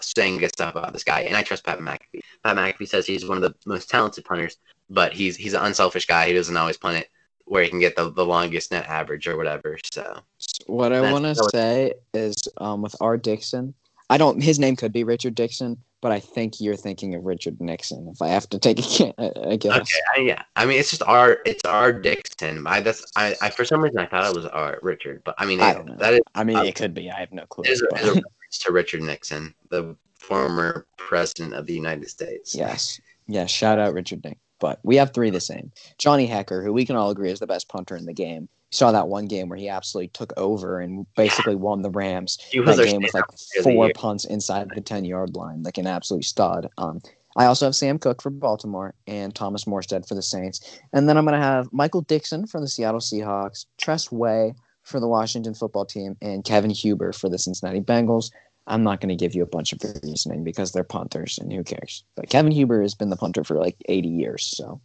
saying good stuff about this guy, and I trust Pat McAfee. Pat McAfee says he's one of the most talented punters, but he's he's an unselfish guy. He doesn't always punt it where he can get the, the longest net average or whatever. So what I want to say is um, with R. Dixon, I don't. His name could be Richard Dixon, but I think you're thinking of Richard Nixon. If I have to take a, a guess. Okay, I, yeah. I mean, it's just R. It's R. Dixon. I that's I, I for some reason I thought it was R. Richard, but I mean I it- don't know. that is, I mean, Uh, it could be. I have no clue. is, a, reference to Richard Nixon, the former president of the United States. Yes. Yes. Shout out Richard Nick. But we have three the same. Johnny Hekker, who we can all agree is the best punter in the game. You saw that one game where he absolutely took over and basically won the Rams. he was That game with like standout player of the four punts inside the 10 yard line, like an absolute stud. Um, I also have Sam Cook for Baltimore and Thomas Morstead for the Saints. And then I'm going to have Michael Dickson for the Seattle Seahawks, Tress Way for the Washington football team, and Kevin Huber for the Cincinnati Bengals. I'm not going to give you a bunch of reasoning because they're punters and who cares. But Kevin Huber has been the punter for like 80 years. So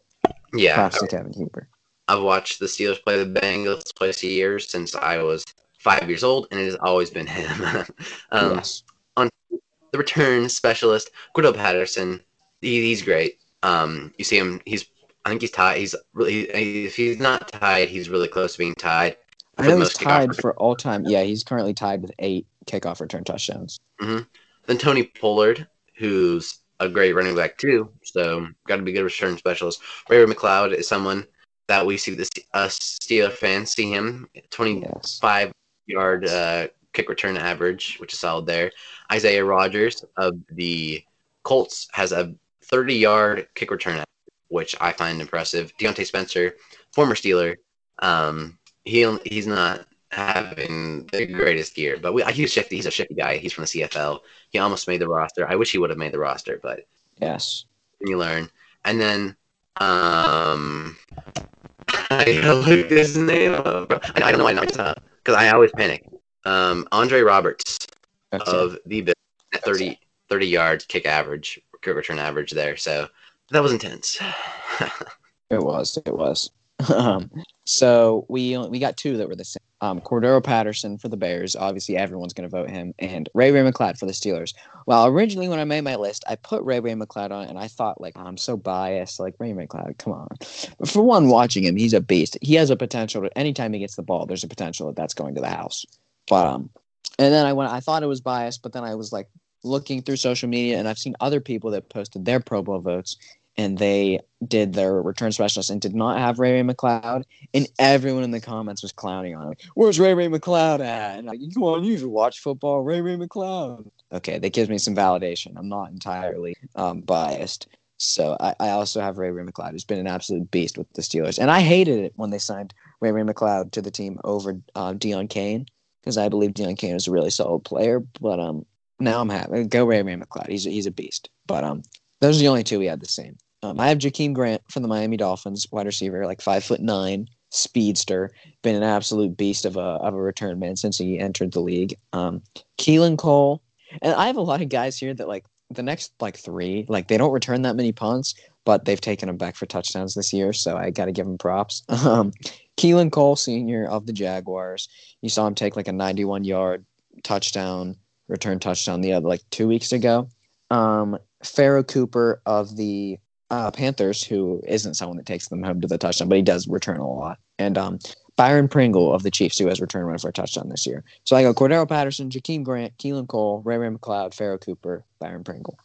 Yeah, props to Kevin Huber. I've watched the Steelers play the Bengals twice a year since I was five years old, and it has always been him. um, yes. the return specialist, Guido Patterson. He, he's great. Um, you see him. He's I think he's tied. He's really if he's not tied, he's really close to being tied. I know he's tied for all time. Yeah, he's currently tied with eight kickoff return touchdowns. Then Tony Pollard, who's a great running back too. So got to be good return specialist. Ray McCloud is someone that we see this us Steeler fans see him twenty five Yes. yard uh, kick return average, which is solid there. Isaiah Rodgers of the Colts has a 30 yard kick return, average, which I find impressive. Diontae Spencer, former Steeler, um, he he's not having the greatest year, but we, he's shifty. He's a shifty guy. He's from the CFL. He almost made the roster. I wish he would have made the roster, but Yes. you learn. And then, um, I look his name up. I, I don't know why not because I always panic. Um, Andre Roberts That's it. of the Bills at 30, 30 yards, kick average, kick return average there. So that was intense. It was. It was. Um, so we we got two that were the same. Um, Cordarrelle Patterson for the Bears. Obviously, everyone's going to vote him, and Ray Ray McCloud for the Steelers. Well, originally when I made my list, I put Ray Ray McCloud on, and I thought like I'm so biased. Like Ray Ray McCloud, come on. But for one, watching him, he's a beast. He has a potential. To, anytime he gets the ball, there's a potential that that's going to the house. But um, and then I went. I thought it was biased, but then I was like looking through social media, and I've seen other people that posted their Pro Bowl votes, and they did their return specialist and did not have Ray Ray McCloud, and everyone in the comments was clowning on him. Where's Ray Ray McCloud at? And like, come on, you should watch football. Ray Ray McCloud. Okay, that gives me some validation. I'm not entirely um, biased. So I, I also have Ray Ray McCloud, who's been an absolute beast with the Steelers, and I hated it when they signed Ray Ray McCloud to the team over uh, Deon Cain because I believe Deon Cain is a really solid player. But um, now I'm happy. Go Ray Ray McCloud. He's he's a beast. But um, those are the only two we had the same. Um, I have Jakeem Grant from the Miami Dolphins, wide receiver, like five foot nine, speedster, been an absolute beast of a of a return man since he entered the league. Um, Keelan Cole, and I have a lot of guys here that like the next like three, like they don't return that many punts, but they've taken them back for touchdowns this year, so I got to give them props. Um, Keelan Cole, senior of the Jaguars, you saw him take like a 91 yard touchdown, return touchdown the other like two weeks ago. Um, Pharoh Cooper of the uh, Panthers, who isn't someone that takes them home to the touchdown, but he does return a lot. And um, Byron Pringle of the Chiefs, who has returned one for a touchdown this year. So I go Cordarrelle Patterson, Jakeem Grant, Keelan Cole, Ray Ray McCloud, Pharoh Cooper, Byron Pringle.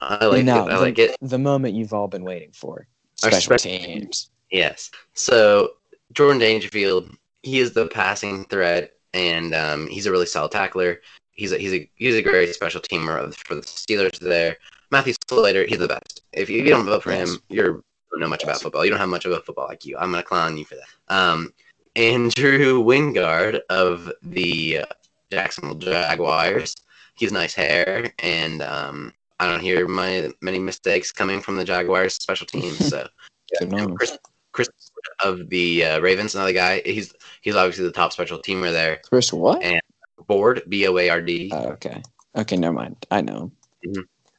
I like now, it. I like it. The moment you've all been waiting for. Special special teams. Yes. So Jordan Dangerfield, he is the passing threat, and um, he's a really solid tackler. He's a he's a he's a great special teamer of, for the Steelers there. Matthew Slater, he's the best. If you, if you don't vote for him, you're don't know much about football. You don't have much of a football IQ. I'm gonna clown you for that. Um, Andrew Wingard of the Jacksonville Jaguars. He's nice hair, and um, I don't hear my many mistakes coming from the Jaguars special teams. So. Chris, Chris of the uh, Ravens, another guy. He's he's obviously the top special teamer there. Chris, what? And- Board B O A R D. Oh, okay. Okay, never mind. I know.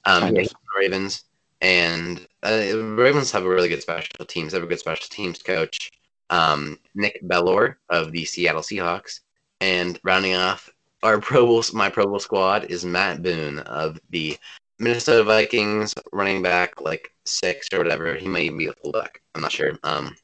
Um, kind he's of. the Ravens, and uh, Ravens have a really good special teams. They have a good special teams coach. Um, Nick Bellore of the Seattle Seahawks, and rounding off our Pro Bowl, my Pro Bowl squad is Matt Boone of the Minnesota Vikings, running back like six or whatever. He might even be a fullback. I'm not sure. Um,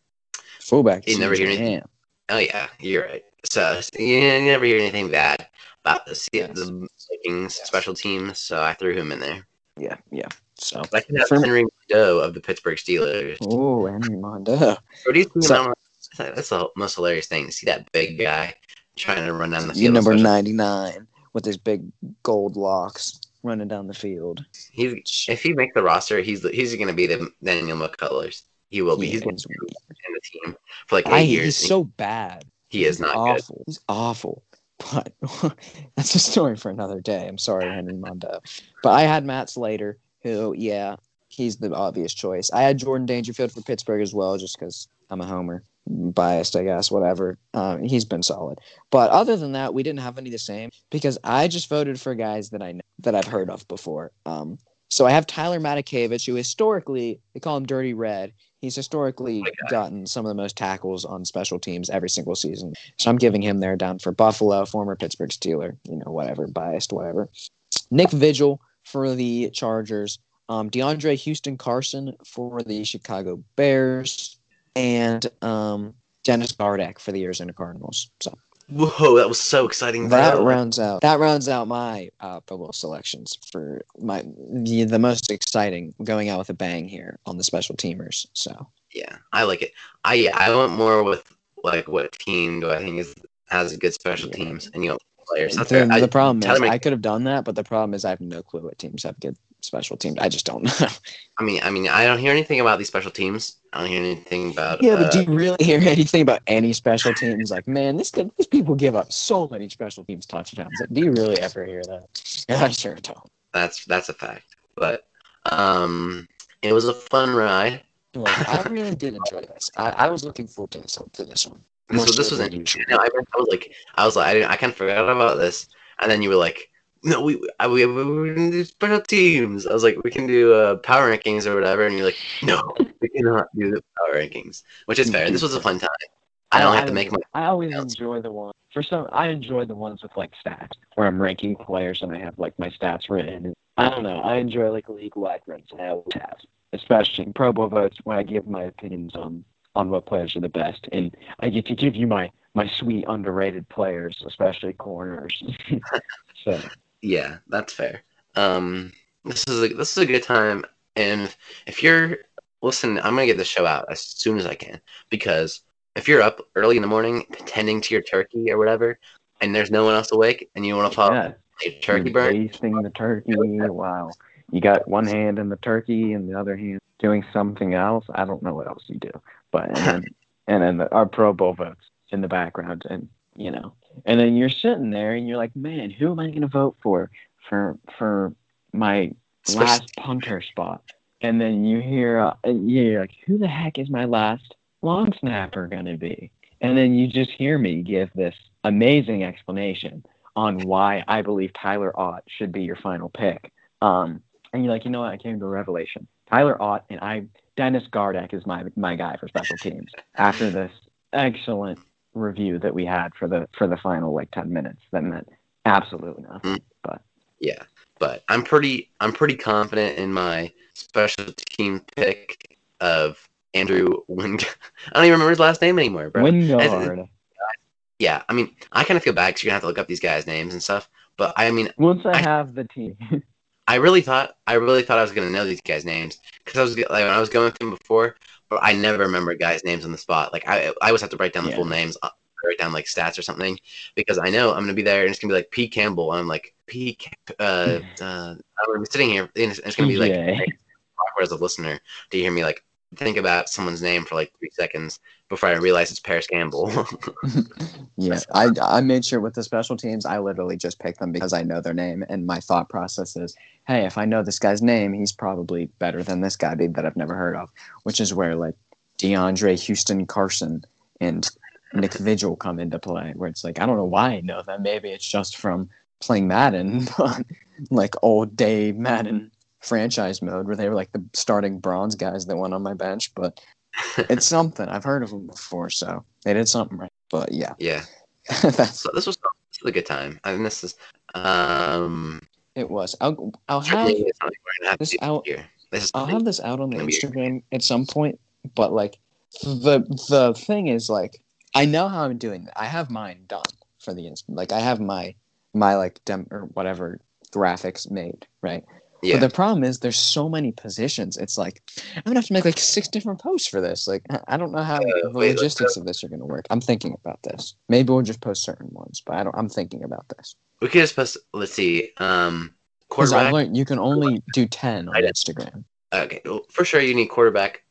Fullback. You never hear anything. Oh yeah, you're right. So you never hear anything bad about the, Yes. the Vikings special teams, so I threw him in there. Yeah, yeah. So. I can have Henry Mondeaux of the Pittsburgh Steelers. Oh, Henry Mondeaux. Or do you see So- that's the most hilarious thing to see that big guy trying to run down the field. number 99 with his big gold locks running down the field. He's if he makes the roster, he's he's going to be the Daniel McCullers. He will be. He He's been in the team for like eight I, years. he's so bad. he is He's not good. awful. He's awful. But that's a story for another day. I'm sorry, Henry Mondeaux. But I had Matt Slater, who, yeah, he's the obvious choice. I had Jordan Dangerfield for Pittsburgh as well, just because I'm a homer. Biased, I guess, whatever. Um, he's been solid. But other than that, we didn't have any the same because I just voted for guys that I know, that I've heard of before. Um, so I have Tyler Matakevich, who historically they call him Dirty Red. He's historically gotten some of the most tackles on special teams every single season. So I'm giving him there down for Buffalo, former Pittsburgh Steeler, you know, whatever, biased, whatever. Nick Vigil for the Chargers, um, DeAndre Houston Carson for the Chicago Bears, and um, Dennis Gardeck for the Arizona Cardinals. So Whoa, that was so exciting. that bro. rounds out that rounds out my uh, Pro Bowl selections for my the, the most exciting going out with a bang here on the special teamers. So Yeah, I like it. I yeah, I went more with like what team do I think is has good special Yeah. teams and you know players. That's the, fair. I- problem is I could have done that, but the problem is I have no clue what teams have good special teams. I just don't know. I mean, I mean, I don't hear anything about these special teams. I don't hear anything about. yeah, uh, but do you really hear anything about any special teams? Like, man, this could, these people give up so many special teams touchdowns. Like, do you really ever hear that? Yeah, I sure don't. that's that's a fact. But um, it was a fun ride. Like, I really did enjoy this. I, I was looking forward to this, to this one. This was this was than interesting. usual. I, I was like, I was like, I, didn't, I kind of forgot about this, and then you were like, no, we I, we, we, can do special teams. I was like, we can do uh, power rankings or whatever, and you're like, no, we cannot do the power rankings, which is fair. This was a fun time. I don't have to make my. I always enjoy the one. For some, I enjoy the ones with like stats, where I'm ranking players and I have like my stats written. I don't know. I enjoy like league wide runs. I always have, especially Pro Bowl votes when I give my opinions on on what players are the best, and I get to give you my my sweet underrated players, especially corners. so yeah, that's fair. Um, this is a, this is a good time, and if you're listen, I'm gonna get the show out as soon as I can because if you're up early in the morning tending to your turkey or whatever, and there's no one else awake, and you want to pop yeah, a turkey burn, basting the turkey. Wow, you got one hand in the turkey and the other hand doing something else. I don't know what else you do, but and then and then the, our Pro Bowl votes in the background, and you know, and then you're sitting there and you're like, man, who am I going to vote for for for my last punter spot? And then you hear, uh, you're like, who the heck is my last long snapper going to be? And then you just hear me give this amazing explanation on why I believe Tyler Ott should be your final pick. Um, and you're like, you know what? I came to a revelation. Tyler Ott and I, Dennis Gardeck is my my guy for special teams. After this excellent review that we had for the for the final like ten minutes, that meant absolutely nothing. Mm. But yeah. But I'm pretty I'm pretty confident in my special team pick of Andrew Wing. I don't even remember his last name anymore, bro. Wingard. Yeah, I mean, I kind of feel bad because you're gonna have to look up these guys' names and stuff. But I mean, Once I I- have the team, I really thought I really thought I was gonna know these guys' names because I was like when I was going through them before, I never remember guys' names on the spot. Like I I always have to write down the Yeah. full names, uh, write down like stats or something because I know I'm gonna be there and it's gonna be like P Campbell. And I'm like P. Uh, uh, I'm sitting here and it's, it's gonna be like awkward as a listener to hear me like think about someone's name for like three seconds before I realize it's Parris Campbell. Yeah, I, I made sure with the special teams, I literally just picked them because I know their name. And my thought process is, hey, if I know this guy's name, he's probably better than this guy that I've never heard of, which is where like DeAndre Houston Carson and Nick Vigil come into play, where it's like, I don't know why I know them. Maybe it's just from playing Madden, but like old day Madden franchise mode where they were like the starting bronze guys that went on my bench. But it's something. I've heard of them before, so they did something right. But yeah, yeah, that's so this was, this was a good time. I mean, this is um. it was. I'll I'll have certainly it's something we're gonna have this out- here. This is I'll have this out on the Instagram at some point. But like the the thing is like I know how I'm doing. I have mine done for the Inst. Like I have my my like dem or whatever graphics made right. Yeah. But the problem is there's so many positions. It's like I'm gonna have to make like six different posts for this. Like I- don't know how the wait, logistics of this are gonna work. I'm thinking about this. Maybe we'll just post certain ones, but I don't. I'm thinking about this. we could just post. Let's see. Um, Because I quarterback. learned you can only do ten on Instagram. Okay, well, for sure you need quarterback,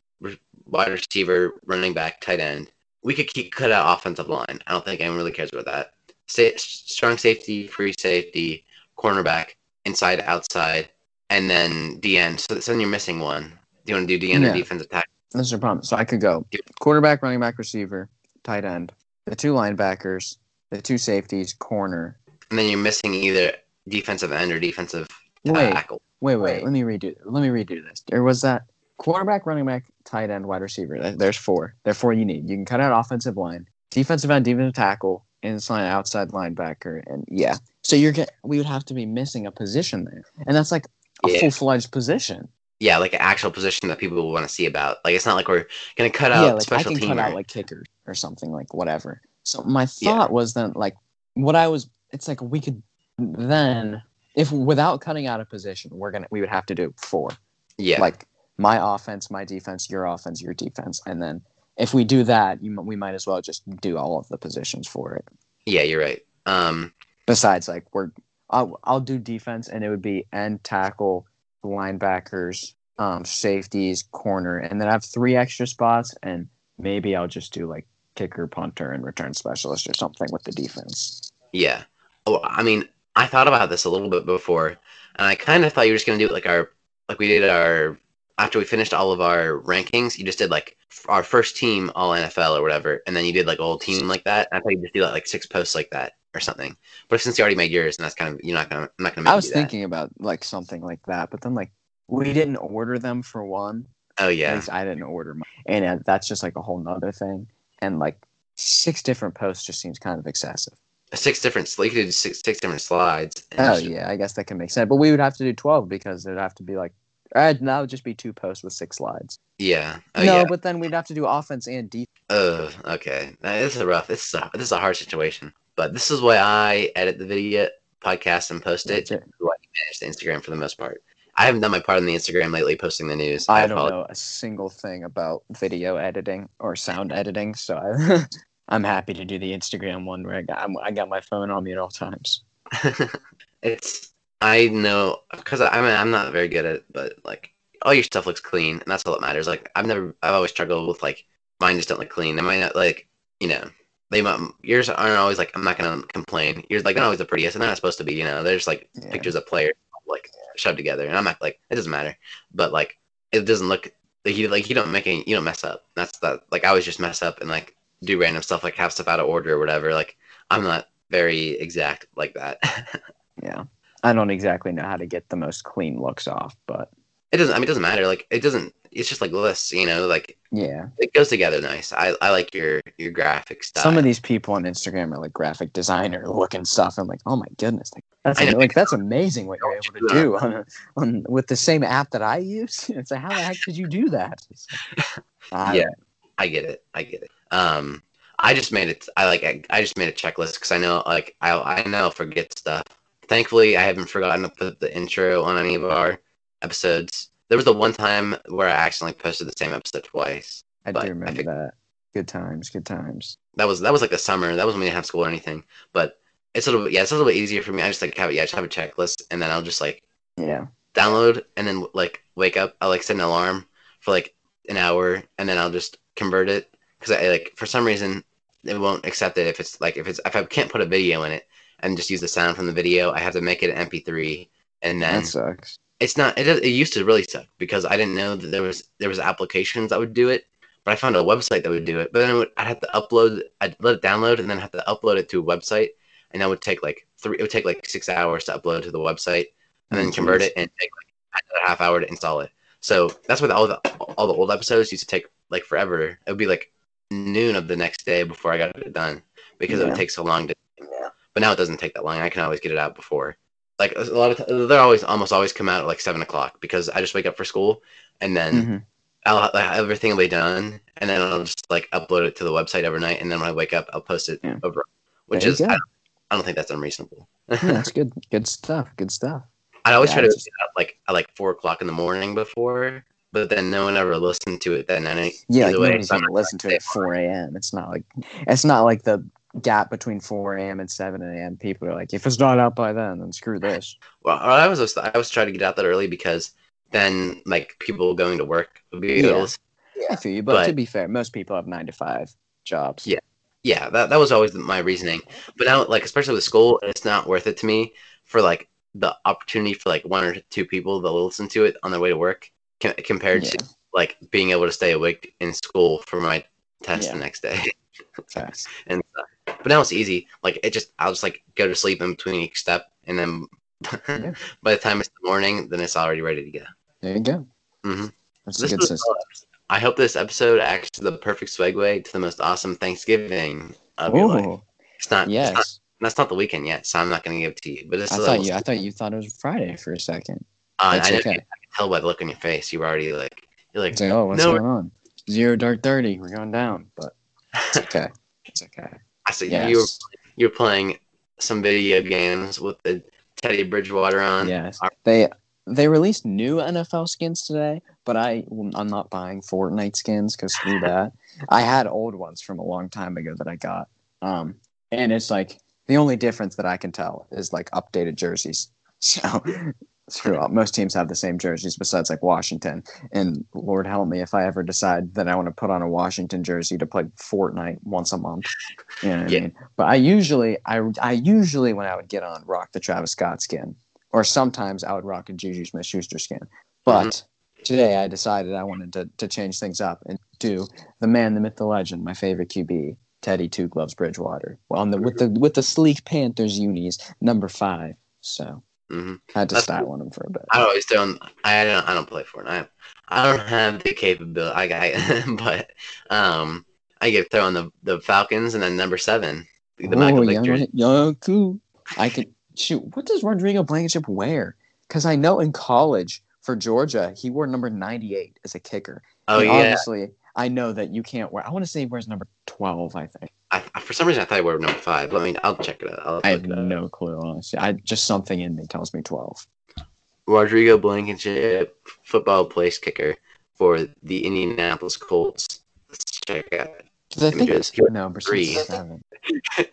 wide receiver, running back, tight end. We could keep cut out offensive line. I don't think anyone really cares about that. Sa- strong safety, free safety, cornerback, inside, outside, and then DN. So, so then you're missing one. Do you want to do DN Yeah. or defensive tackle? This is a problem. So I could go quarterback, running back, receiver, tight end, the two linebackers, the two safeties, corner. And then you're missing either defensive end or defensive Wait, tackle. wait, wait. Wait. Let me redo. Let me redo this. There was that quarterback, running back, tight end, wide receiver? There's four. There are four you need. You can cut out offensive line, defensive end, defensive tackle, inside, outside linebacker, and yeah. So you're get. We would have to be missing a position there, and that's like a full fledged position. Yeah, like an actual position that people will want to see about. Like it's not like we're gonna cut out yeah, like I special can team. cut out like kickers or something like whatever. So my Yeah. thought was then like what I was. It's like we could then if without cutting out a position, we're gonna we would have to do four. yeah, Like my offense, my defense, your offense, your defense, and then if we do that, you, we might as well just do all of the positions for it. yeah, you're right. Um, Besides, like we're I'll, I'll do defense, and it would be end tackle, linebackers, um, safeties, corner, and then I have three extra spots, and maybe I'll just do like kicker, punter, and return specialist or something with the defense. Yeah. Oh, I mean, I thought about this a little bit before, and I kind of thought you were just gonna do it like our, like we did our after we finished all of our rankings, you just did like our first team all NFL or whatever, and then you did like whole team like that. I thought you just do like six posts like that or something. But since you already made yours, and that's kind of you're not gonna I'm not gonna. Make I was do that. thinking about like something like that, but then like we didn't order them for one. Oh At yeah, least I didn't order mine, and uh, that's just like a whole nother thing. And like six different posts just seems kind of excessive. six different. You could do six six different slides. Oh just- yeah, I guess that can make sense. But we would have to do twelve because there'd have to be like, uh, that would just be two posts with six slides. yeah. Oh no, yeah. but then we'd have to do offense and defense. Oh, okay. This is a rough. This is a this is a hard situation. But this is why I edit the video podcast and post it. Why I manage the Instagram for the most part. I haven't done my part on the Instagram lately, posting the news. I don't apologize. know a single thing about video editing or sound editing, so I, I'm happy to do the Instagram one where I got I'm, I got my phone on me at all times. it's I know because I mean I'm not very good at it, but like all your stuff looks clean, and that's all that matters. Like I've never I've always struggled with like mine just don't look clean. Might not like you know they might yours aren't always like I'm not gonna complain. Yours like not always the prettiest, and they're not supposed to be. You know, they're just like Yeah. pictures of players like shoved together, and I'm not like it doesn't matter, but like it doesn't look like you like you don't make any you don't mess up. That's that like I always just mess up and like do random stuff like have stuff out of order or whatever. Like I'm not very exact like that. Yeah, I don't exactly know how to get the most clean looks off, but It doesn't. I mean, it doesn't matter. Like, it doesn't. It's just like lists. You know, like yeah, it goes together nice. I, I like your your graphic style. some of these people on Instagram are like graphic designer looking stuff. I'm like, oh my goodness, like, that's know. like that's amazing what you're able to do on, a, on with the same app that I use. It's like, how the heck did you do that? I Yeah. I get it. I get it. Um, I just made it. I like. I, I just made a checklist because I know, like, I I know I'll forget stuff. Thankfully, I haven't forgotten to put the intro on any of our episodes. There was the one time where I accidentally posted the same episode twice. I do I remember think- that. Good times, good times. That was that was like the summer. That was when we didn't have school or anything. But it's a little bit. Yeah, it's a little bit easier for me. I just like have yeah, I just have a checklist, and then I'll just like Yeah, download and then like wake up. I'll like set an alarm for like an hour and then I'll just convert it because I like for some reason it won't accept it if it's like if it's if I can't put a video in it and just use the sound from the video. I have to make it an MP3 and then that sucks. it's not. It it used to really suck because I didn't know that there was there was applications that would do it. But I found a website that would do it. But then it would, I'd have to upload. I'd let it download and then have to upload it to a website, and that would take like three. It would take like six hours to upload to the website, and then convert it and take like another half hour to install it. So that's why all the all the old episodes used to take like forever. It would be like noon of the next day before I got it done because it would take so long to. But now it doesn't take that long. I can always get it out before. Like a lot of t- they're always almost always come out at like seven o'clock because I just wake up for school and then Mhm. I'll have everything will be done and then I'll just like upload it to the website overnight and then when I wake up I'll post it Yeah. over, which is I don't, I don't think that's unreasonable. Yeah, that's good. Good stuff. Good stuff. I always Yeah, try to out like at like four o'clock in the morning before, but then no one ever listened to it. Then any Yeah, like nobody's gonna listen to it at four a.m. It's not like it's not like the gap between four a.m. and seven a.m. People are like, if it's not out by then, then screw this. Well, I was I was trying to get out that early because then like people going to work would be Yeah. able to I feel you, but, But- to be fair, most people have nine to five jobs. Yeah. yeah, that that was always my reasoning. But now, like especially with school, it's not worth it to me for like the opportunity for like one or two people that will listen to it on their way to work, com- compared Yeah. to like being able to stay awake in school for my test Yeah. the next day. Facts. and stuff. But now it's easy. Like it just, I'll just like go to sleep in between each step, and then Yeah. by the time it's the morning, then it's already ready to go. There you go. hmm That's a This good was, system. I hope this episode acts as the perfect segue to the most awesome Thanksgiving of your life. It's not, it's not that's not the weekend yet, so I'm not going to give it to you. But it's I a thought you. I thought you thought it was Friday for a second. uh, That's I okay. you can tell by the look on your face. You were already like, you're like, like, oh, what's No. going on? Zero dark thirty. We're going down, but it's okay. It's okay. I see Yes. you were you're playing some video games with the Teddy Bridgewater on. Yes. They they released new NFL skins today, but I I'm not buying Fortnite skins because screw that. I had old ones from a long time ago that I got. Um, and it's like the only difference that I can tell is like updated jerseys. So screw up. Most teams have the same jerseys besides like Washington. And Lord help me if I ever decide that I want to put on a Washington jersey to play Fortnite once a month. You know what Yeah. I mean? But I usually I I usually when I would get on rock the Travis Scott skin or sometimes I would rock a JuJu Smith-Schuster skin. But mm-hmm. today I decided I wanted to, to change things up and do the man, the myth, the legend, my favorite QB, Teddy Two Gloves Bridgewater. Well, on the with the with the sleek Panthers unis, number five. So hmm I had to That's style on him for a bit. I always don't. I don't. I don't play for it. I don't have the capability. I got, but um, I get throw on the the Falcons and then number seven, the Michael Vick young, cool. I could shoot. What does Rodrigo Blankenship wear? Because I know in college for Georgia he wore number ninety eight as a kicker. Oh And yeah. Obviously, I know that you can't wear. I want to say he wears number twelve. I think. I, for some reason I thought I were number five. Let me. I'll check it out. I'll I have no clue. Honestly, I just something in me tells me twelve. Rodrigo Blankenship, football place kicker for the Indianapolis Colts. Let's check out. I think no, for Three.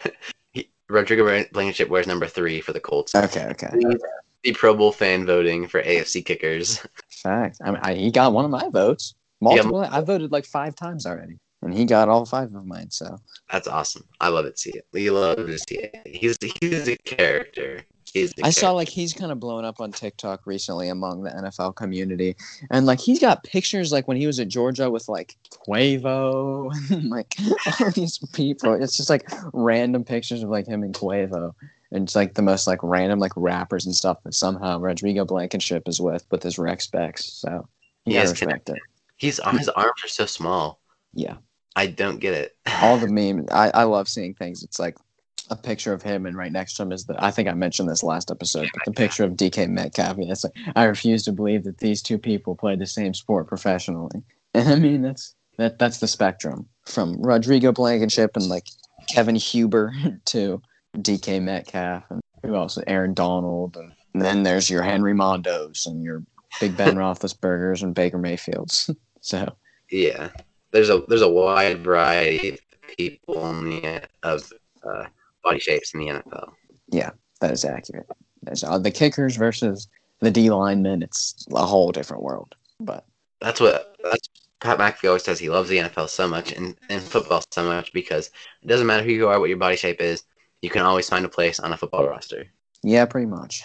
He- Rodrigo Blankenship wears number three for the Colts. Okay, okay. The, the Pro Bowl fan voting for AFC kickers. Fact. I mean, I, he got one of my votes. Multiple. I voted like five times already, and he got all five of mine. So That's awesome. I love it. See it. We love to see it. He's he's a character. He's a I saw like he's kind of blown up on TikTok recently among the NFL community, and like he's got pictures like when he was at Georgia with like Quavo, and like all these people. It's just like random pictures of like him and Quavo, and it's like the most like random like rappers and stuff that somehow Rodrigo Blankenship is with with his Rec Specs. So He yeah, has respect it. He's his arms are so small. Yeah. I don't get it. all the memes. I, I love seeing things. It's like a picture of him, and right next to him is the. I think I mentioned this last episode, but the picture of DK Metcalf. And it's like I refuse to believe that these two people play the same sport professionally. And I mean that's that that's the spectrum from Rodrigo Blankenship and like Kevin Huber to DK Metcalf and who else? Aaron Donald, and, then there's your Henry Mondeaux and your Big Ben Roethlisberger's and Baker Mayfields. so Yeah, there's a there's a wide variety of people in the of uh, body shapes in the NFL. Yeah, that is accurate. That's, uh, the kickers versus the D linemen, it's a whole different world. But That's what that's Pat McAfee always says. He loves the NFL so much and, and football so much because it doesn't matter who you are, what your body shape is. You can always find a place on a football roster. yeah, pretty much.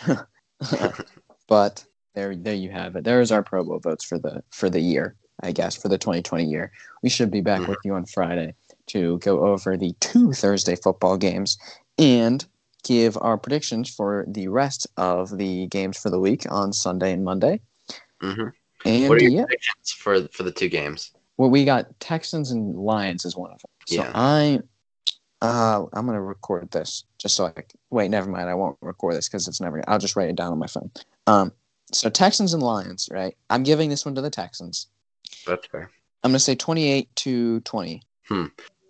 but there, there you have it. There's our Pro Bowl votes for the for the year. I guess for the 2020 year. We should be back Mhm. with you on Friday to go over the two Thursday football games and give our predictions for the rest of the games for the week on Sunday and Monday. hmm And What are your yeah, predictions for for the two games? Well, we got Texans and Lions is one of them. So Yeah. I, uh, I'm gonna record this just so I c- wait. Never mind. I won't record this because it's never. I'll just write it down on my phone. Um, so Texans and Lions, right? I'm giving this one to the Texans. That's fair. I'm gonna say 28 to 20.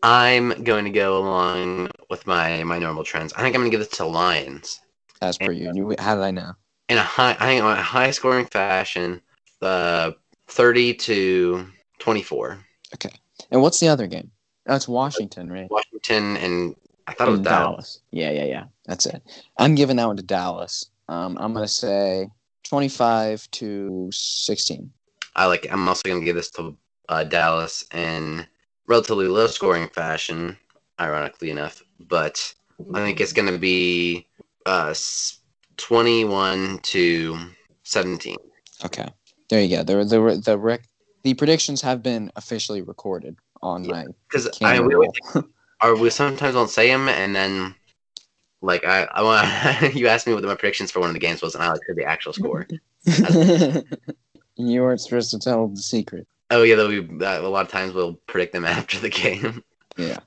I'm going to go along with my my normal trends. I think I'm going to give this to Lions As per you. you. How did I know? in a high, I think, a high scoring fashion. Uh, thirty to twenty four. Okay. And what's the other game? That's Washington, right? Washington and I thought it was And Dallas. Yeah, yeah, yeah. That's it. I'm giving that one to Dallas. Um, I'm gonna say 25 to 16. I like. I'm also going to give this to uh, Dallas in relatively low scoring fashion, ironically enough. But I think it's going to be uh, 21 to 17. Okay. There you go. The the the rec- the predictions have been officially recorded on Yeah. my Because I we, or we sometimes don't say them, and then like I I want you asked me what my predictions for one of the games was, and I like said the actual score. you weren't supposed to tell the secret. Oh yeah, though we uh, a lot of times we'll predict them after the game. Yeah.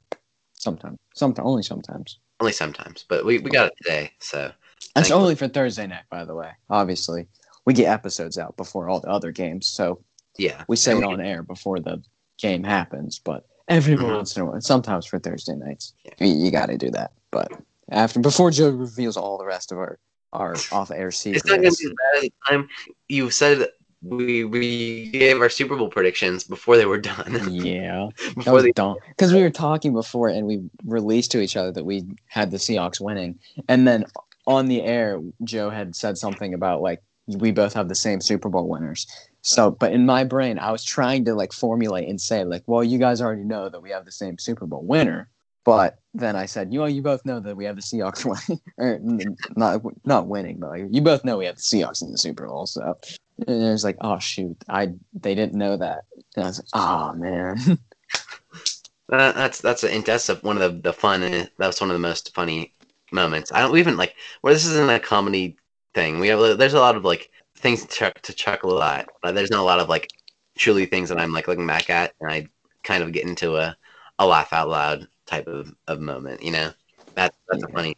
Sometimes. Sometimes only sometimes. Only sometimes, but we, we got it today, so That's Thankfully. only for Thursday night, by the way. Obviously. We get episodes out before all the other games, so yeah. we say it on air before the game happens, but every Mhm. once in a while, sometimes for Thursday nights, Yeah. you, you got to do that. But after, before Joe reveals all the rest of our our off-air secrets, It's not to be bad the time you said we we gave our Super Bowl predictions before they were done. yeah, before they, dumb because we were talking before and we released to each other that we had the Seahawks winning, and then on the air, Joe had said something about like we both have the same Super Bowl winners. So, but in my brain, I was trying to like formulate and say like, well, you guys already know that we have the same Super Bowl winner. But then I said, you know, you both know that we have the Seahawks winning, or not not winning, but like, you both know we have the Seahawks in the Super Bowl. So And it was like, oh shoot, I they didn't know that. And I was like, oh man. Uh, that's that's a, that's a, one of the, the fun. uh, That's one of the most funny moments. I don't even like where this isn't a comedy thing. We have there's a lot of like things to, chuck, to chuckle at. But there's not a lot of like truly things that I'm like looking back at, and I kind of get into a, a laugh out loud type of, of moment. You know, that that's a Yeah. funny.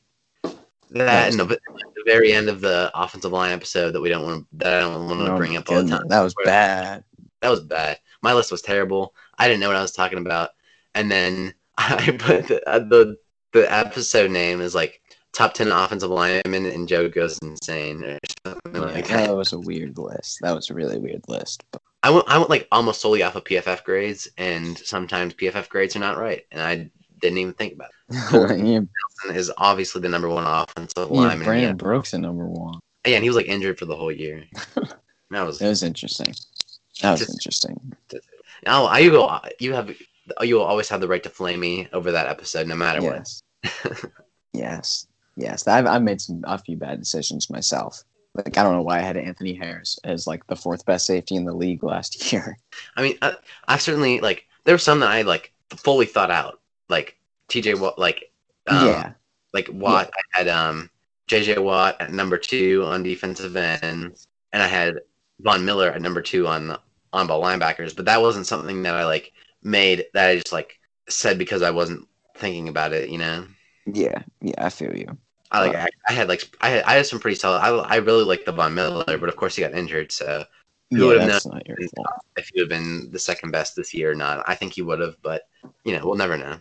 That and the, the very end of the offensive line episode that we don't want to that I don't want to Oh bring up all the time. That was bad. that was bad. My list was terrible. I didn't know what I was talking about, and then I put the uh, the, the episode name is like top ten offensive linemen, and Joe goes insane or something Yeah, like that. that was a weird list. That was a really weird list. But I went I went like almost solely off of PFF grades, and sometimes PFF grades are not right, and I didn't even think about it. Yeah, Nelson is obviously the number one offensive yeah, lineman. Brandon Yeah. Brooks at number one. yeah, and he was like injured for the whole year. That was It was interesting. That was Just- interesting. oh, I you go you have you will always have the right to flame me over that episode, no matter what. Yes. yes. Yes. I've, I've made some a few bad decisions myself. Like I don't know why I had Anthony Harris as like the fourth best safety in the league last year. I mean, I, I certainly like. There were some that I like fully thought out, like TJ Watt, like um, yeah. like Watt. I had um JJ Watt at number two on defensive ends, and I had Von Miller at number two on on ball linebackers. But that wasn't something that I like made that I just like said because I wasn't thinking about it. You know, Yeah. Yeah. I feel you. I like I, I had like I had I had some pretty solid. I I really like the Von Miller, but of course he got injured, so. Who yeah, not your fault. if he would have been the second best this year or not. I think he would have, but you know, we'll never know.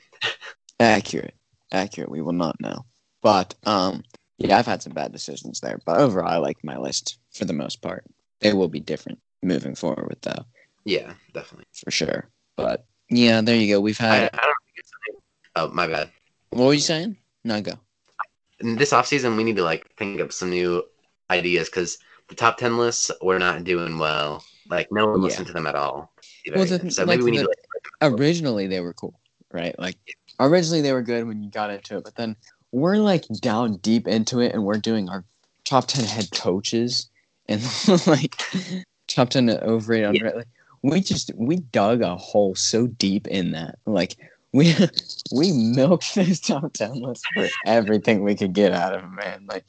Accurate. Accurate. We will not know. But um yeah, I've had some bad decisions there. But overall I like my list for the most part. They will be different moving forward though, Yeah, definitely. for sure. But yeah, there you go. We've had I don't think it's Oh, my bad. what were you saying? No go. In this offseason, we need to like think up some new ideas because the top ten lists we're not doing well. Like no one Yeah. listened to them at all. Well, the- so like maybe we need the- to like, originally they were cool, right? Like originally they were good when you got into it, but then we're like down deep into it and we're doing our top ten head coaches and like top ten overrated, underrated. Like, we just we dug a hole so deep in that. Like we we milked this top ten list for everything we could get out of it, man. Like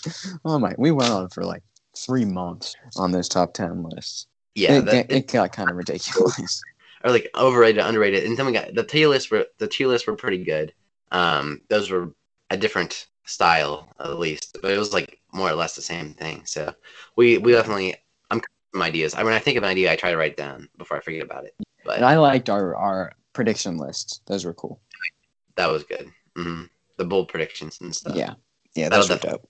oh my we went on for like three months on this top ten list. yeah, it, that, it, it got kind of ridiculous. Or like overrated, underrated, and then we got the tier lists were the tier lists were pretty good. Um, those were a different style at least, but it was like more or less the same thing. So we we definitely I'm some ideas. I when I think of an idea, I try to write it down before I forget about it. But And I liked our our prediction lists. Those were cool. that was good. hmm The bold predictions and stuff. Yeah, yeah, those were dope.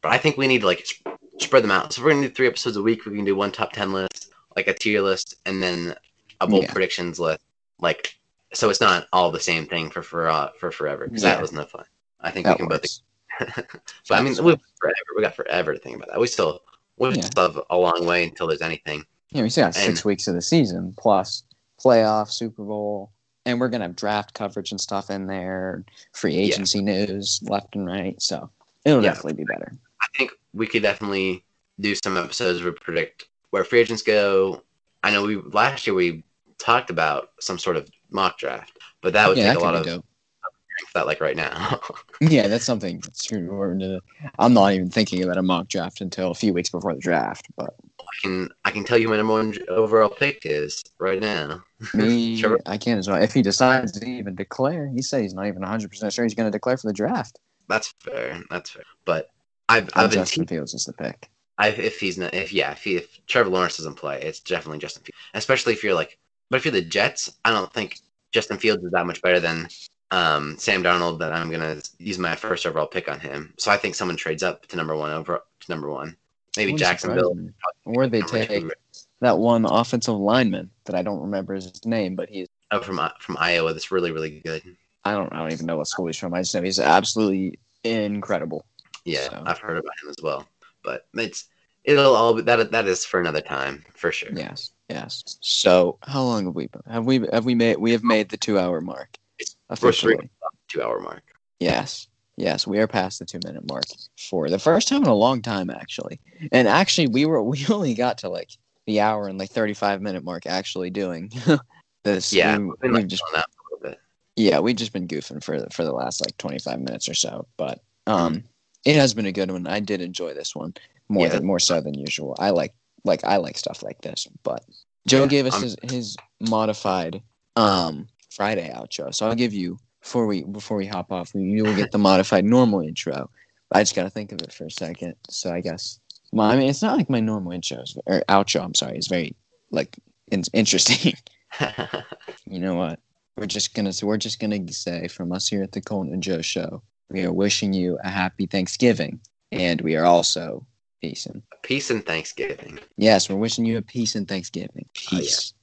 But I think we need to like sp- spread them out. So if we're gonna do three episodes a week. We can do one top ten list, like a tier list, and then a bold Yeah. predictions list. Like so, it's not all the same thing for for uh, for forever because Yeah. that was no fun. I think That we can both. works. but I mean, we forever. We got forever to think about that. We still we Yeah. still have a long way until there's anything. Yeah, we still got six And- weeks of the season plus playoff, Super Bowl, and we're gonna have draft coverage and stuff in there, free Yeah. agency news left and right. So it'll Yeah. definitely be better. I think we could definitely do some episodes where we predict where free agents go. I know we last year we talked about some sort of mock draft, but that would yeah, take that a lot of dope. that like right now. Yeah, that's something. That's we're gonna- uh, I'm not even thinking about a mock draft until a few weeks before the draft. But I can I can tell you my number one overall pick is right now. me, Sure. I can as well. If he decides to even declare, he said he's not even 100 percent sure he's going to declare for the draft. That's fair. That's fair. But I've I've been Justin te- Fields is the pick. I, if he's not if yeah if he, if Trevor Lawrence doesn't play, it's definitely Justin Fields. Especially if you're like, but if you're the Jets, I don't think Justin Fields is that much better than um, Sam Darnold. That I'm gonna use my first overall pick on him. So I think someone trades up to number one over to number one. Maybe Wouldn't Jacksonville. Or they take that one offensive lineman that I don't remember his name, but he's Oh, from from Iowa. That's really really good. I don't I don't even know what school he's from. I just know he's absolutely incredible. Yeah, So- I've heard about him as well. But it's it'll all be, that that is for another time for sure. Yes, yes. So how long have we been? Have we have we made we have made the two hour mark officially? three two hour mark. Yes. Yes, we are past the two minute mark for the first time in a long time, actually. And actually, we were we only got to like the hour and like 35 minute mark actually doing this. Yeah, we, we've been, we've like, just that a little bit. yeah, we've just been goofing for the, for the last like 25 minutes or so, but um, it has been a good one. I did enjoy this one more Yeah. than more so than usual. I like like I like stuff like this, but Joe Yeah, gave us I'm- his, his modified um Friday outro, so I'll give you before we before we hop off, you will get the modified normal intro. I just gotta think of it for a second. So I guess, well, I mean, it's not like my normal intros or outro. I'm sorry, it's very like in- interesting. you know what? We're just gonna so we're just gonna say from us here at the Coltin and Joe Show, we are wishing you a happy Thanksgiving, and we are also peace and Peace and Thanksgiving. yes, we're wishing you a peace and Thanksgiving. Oh, yeah. Peace.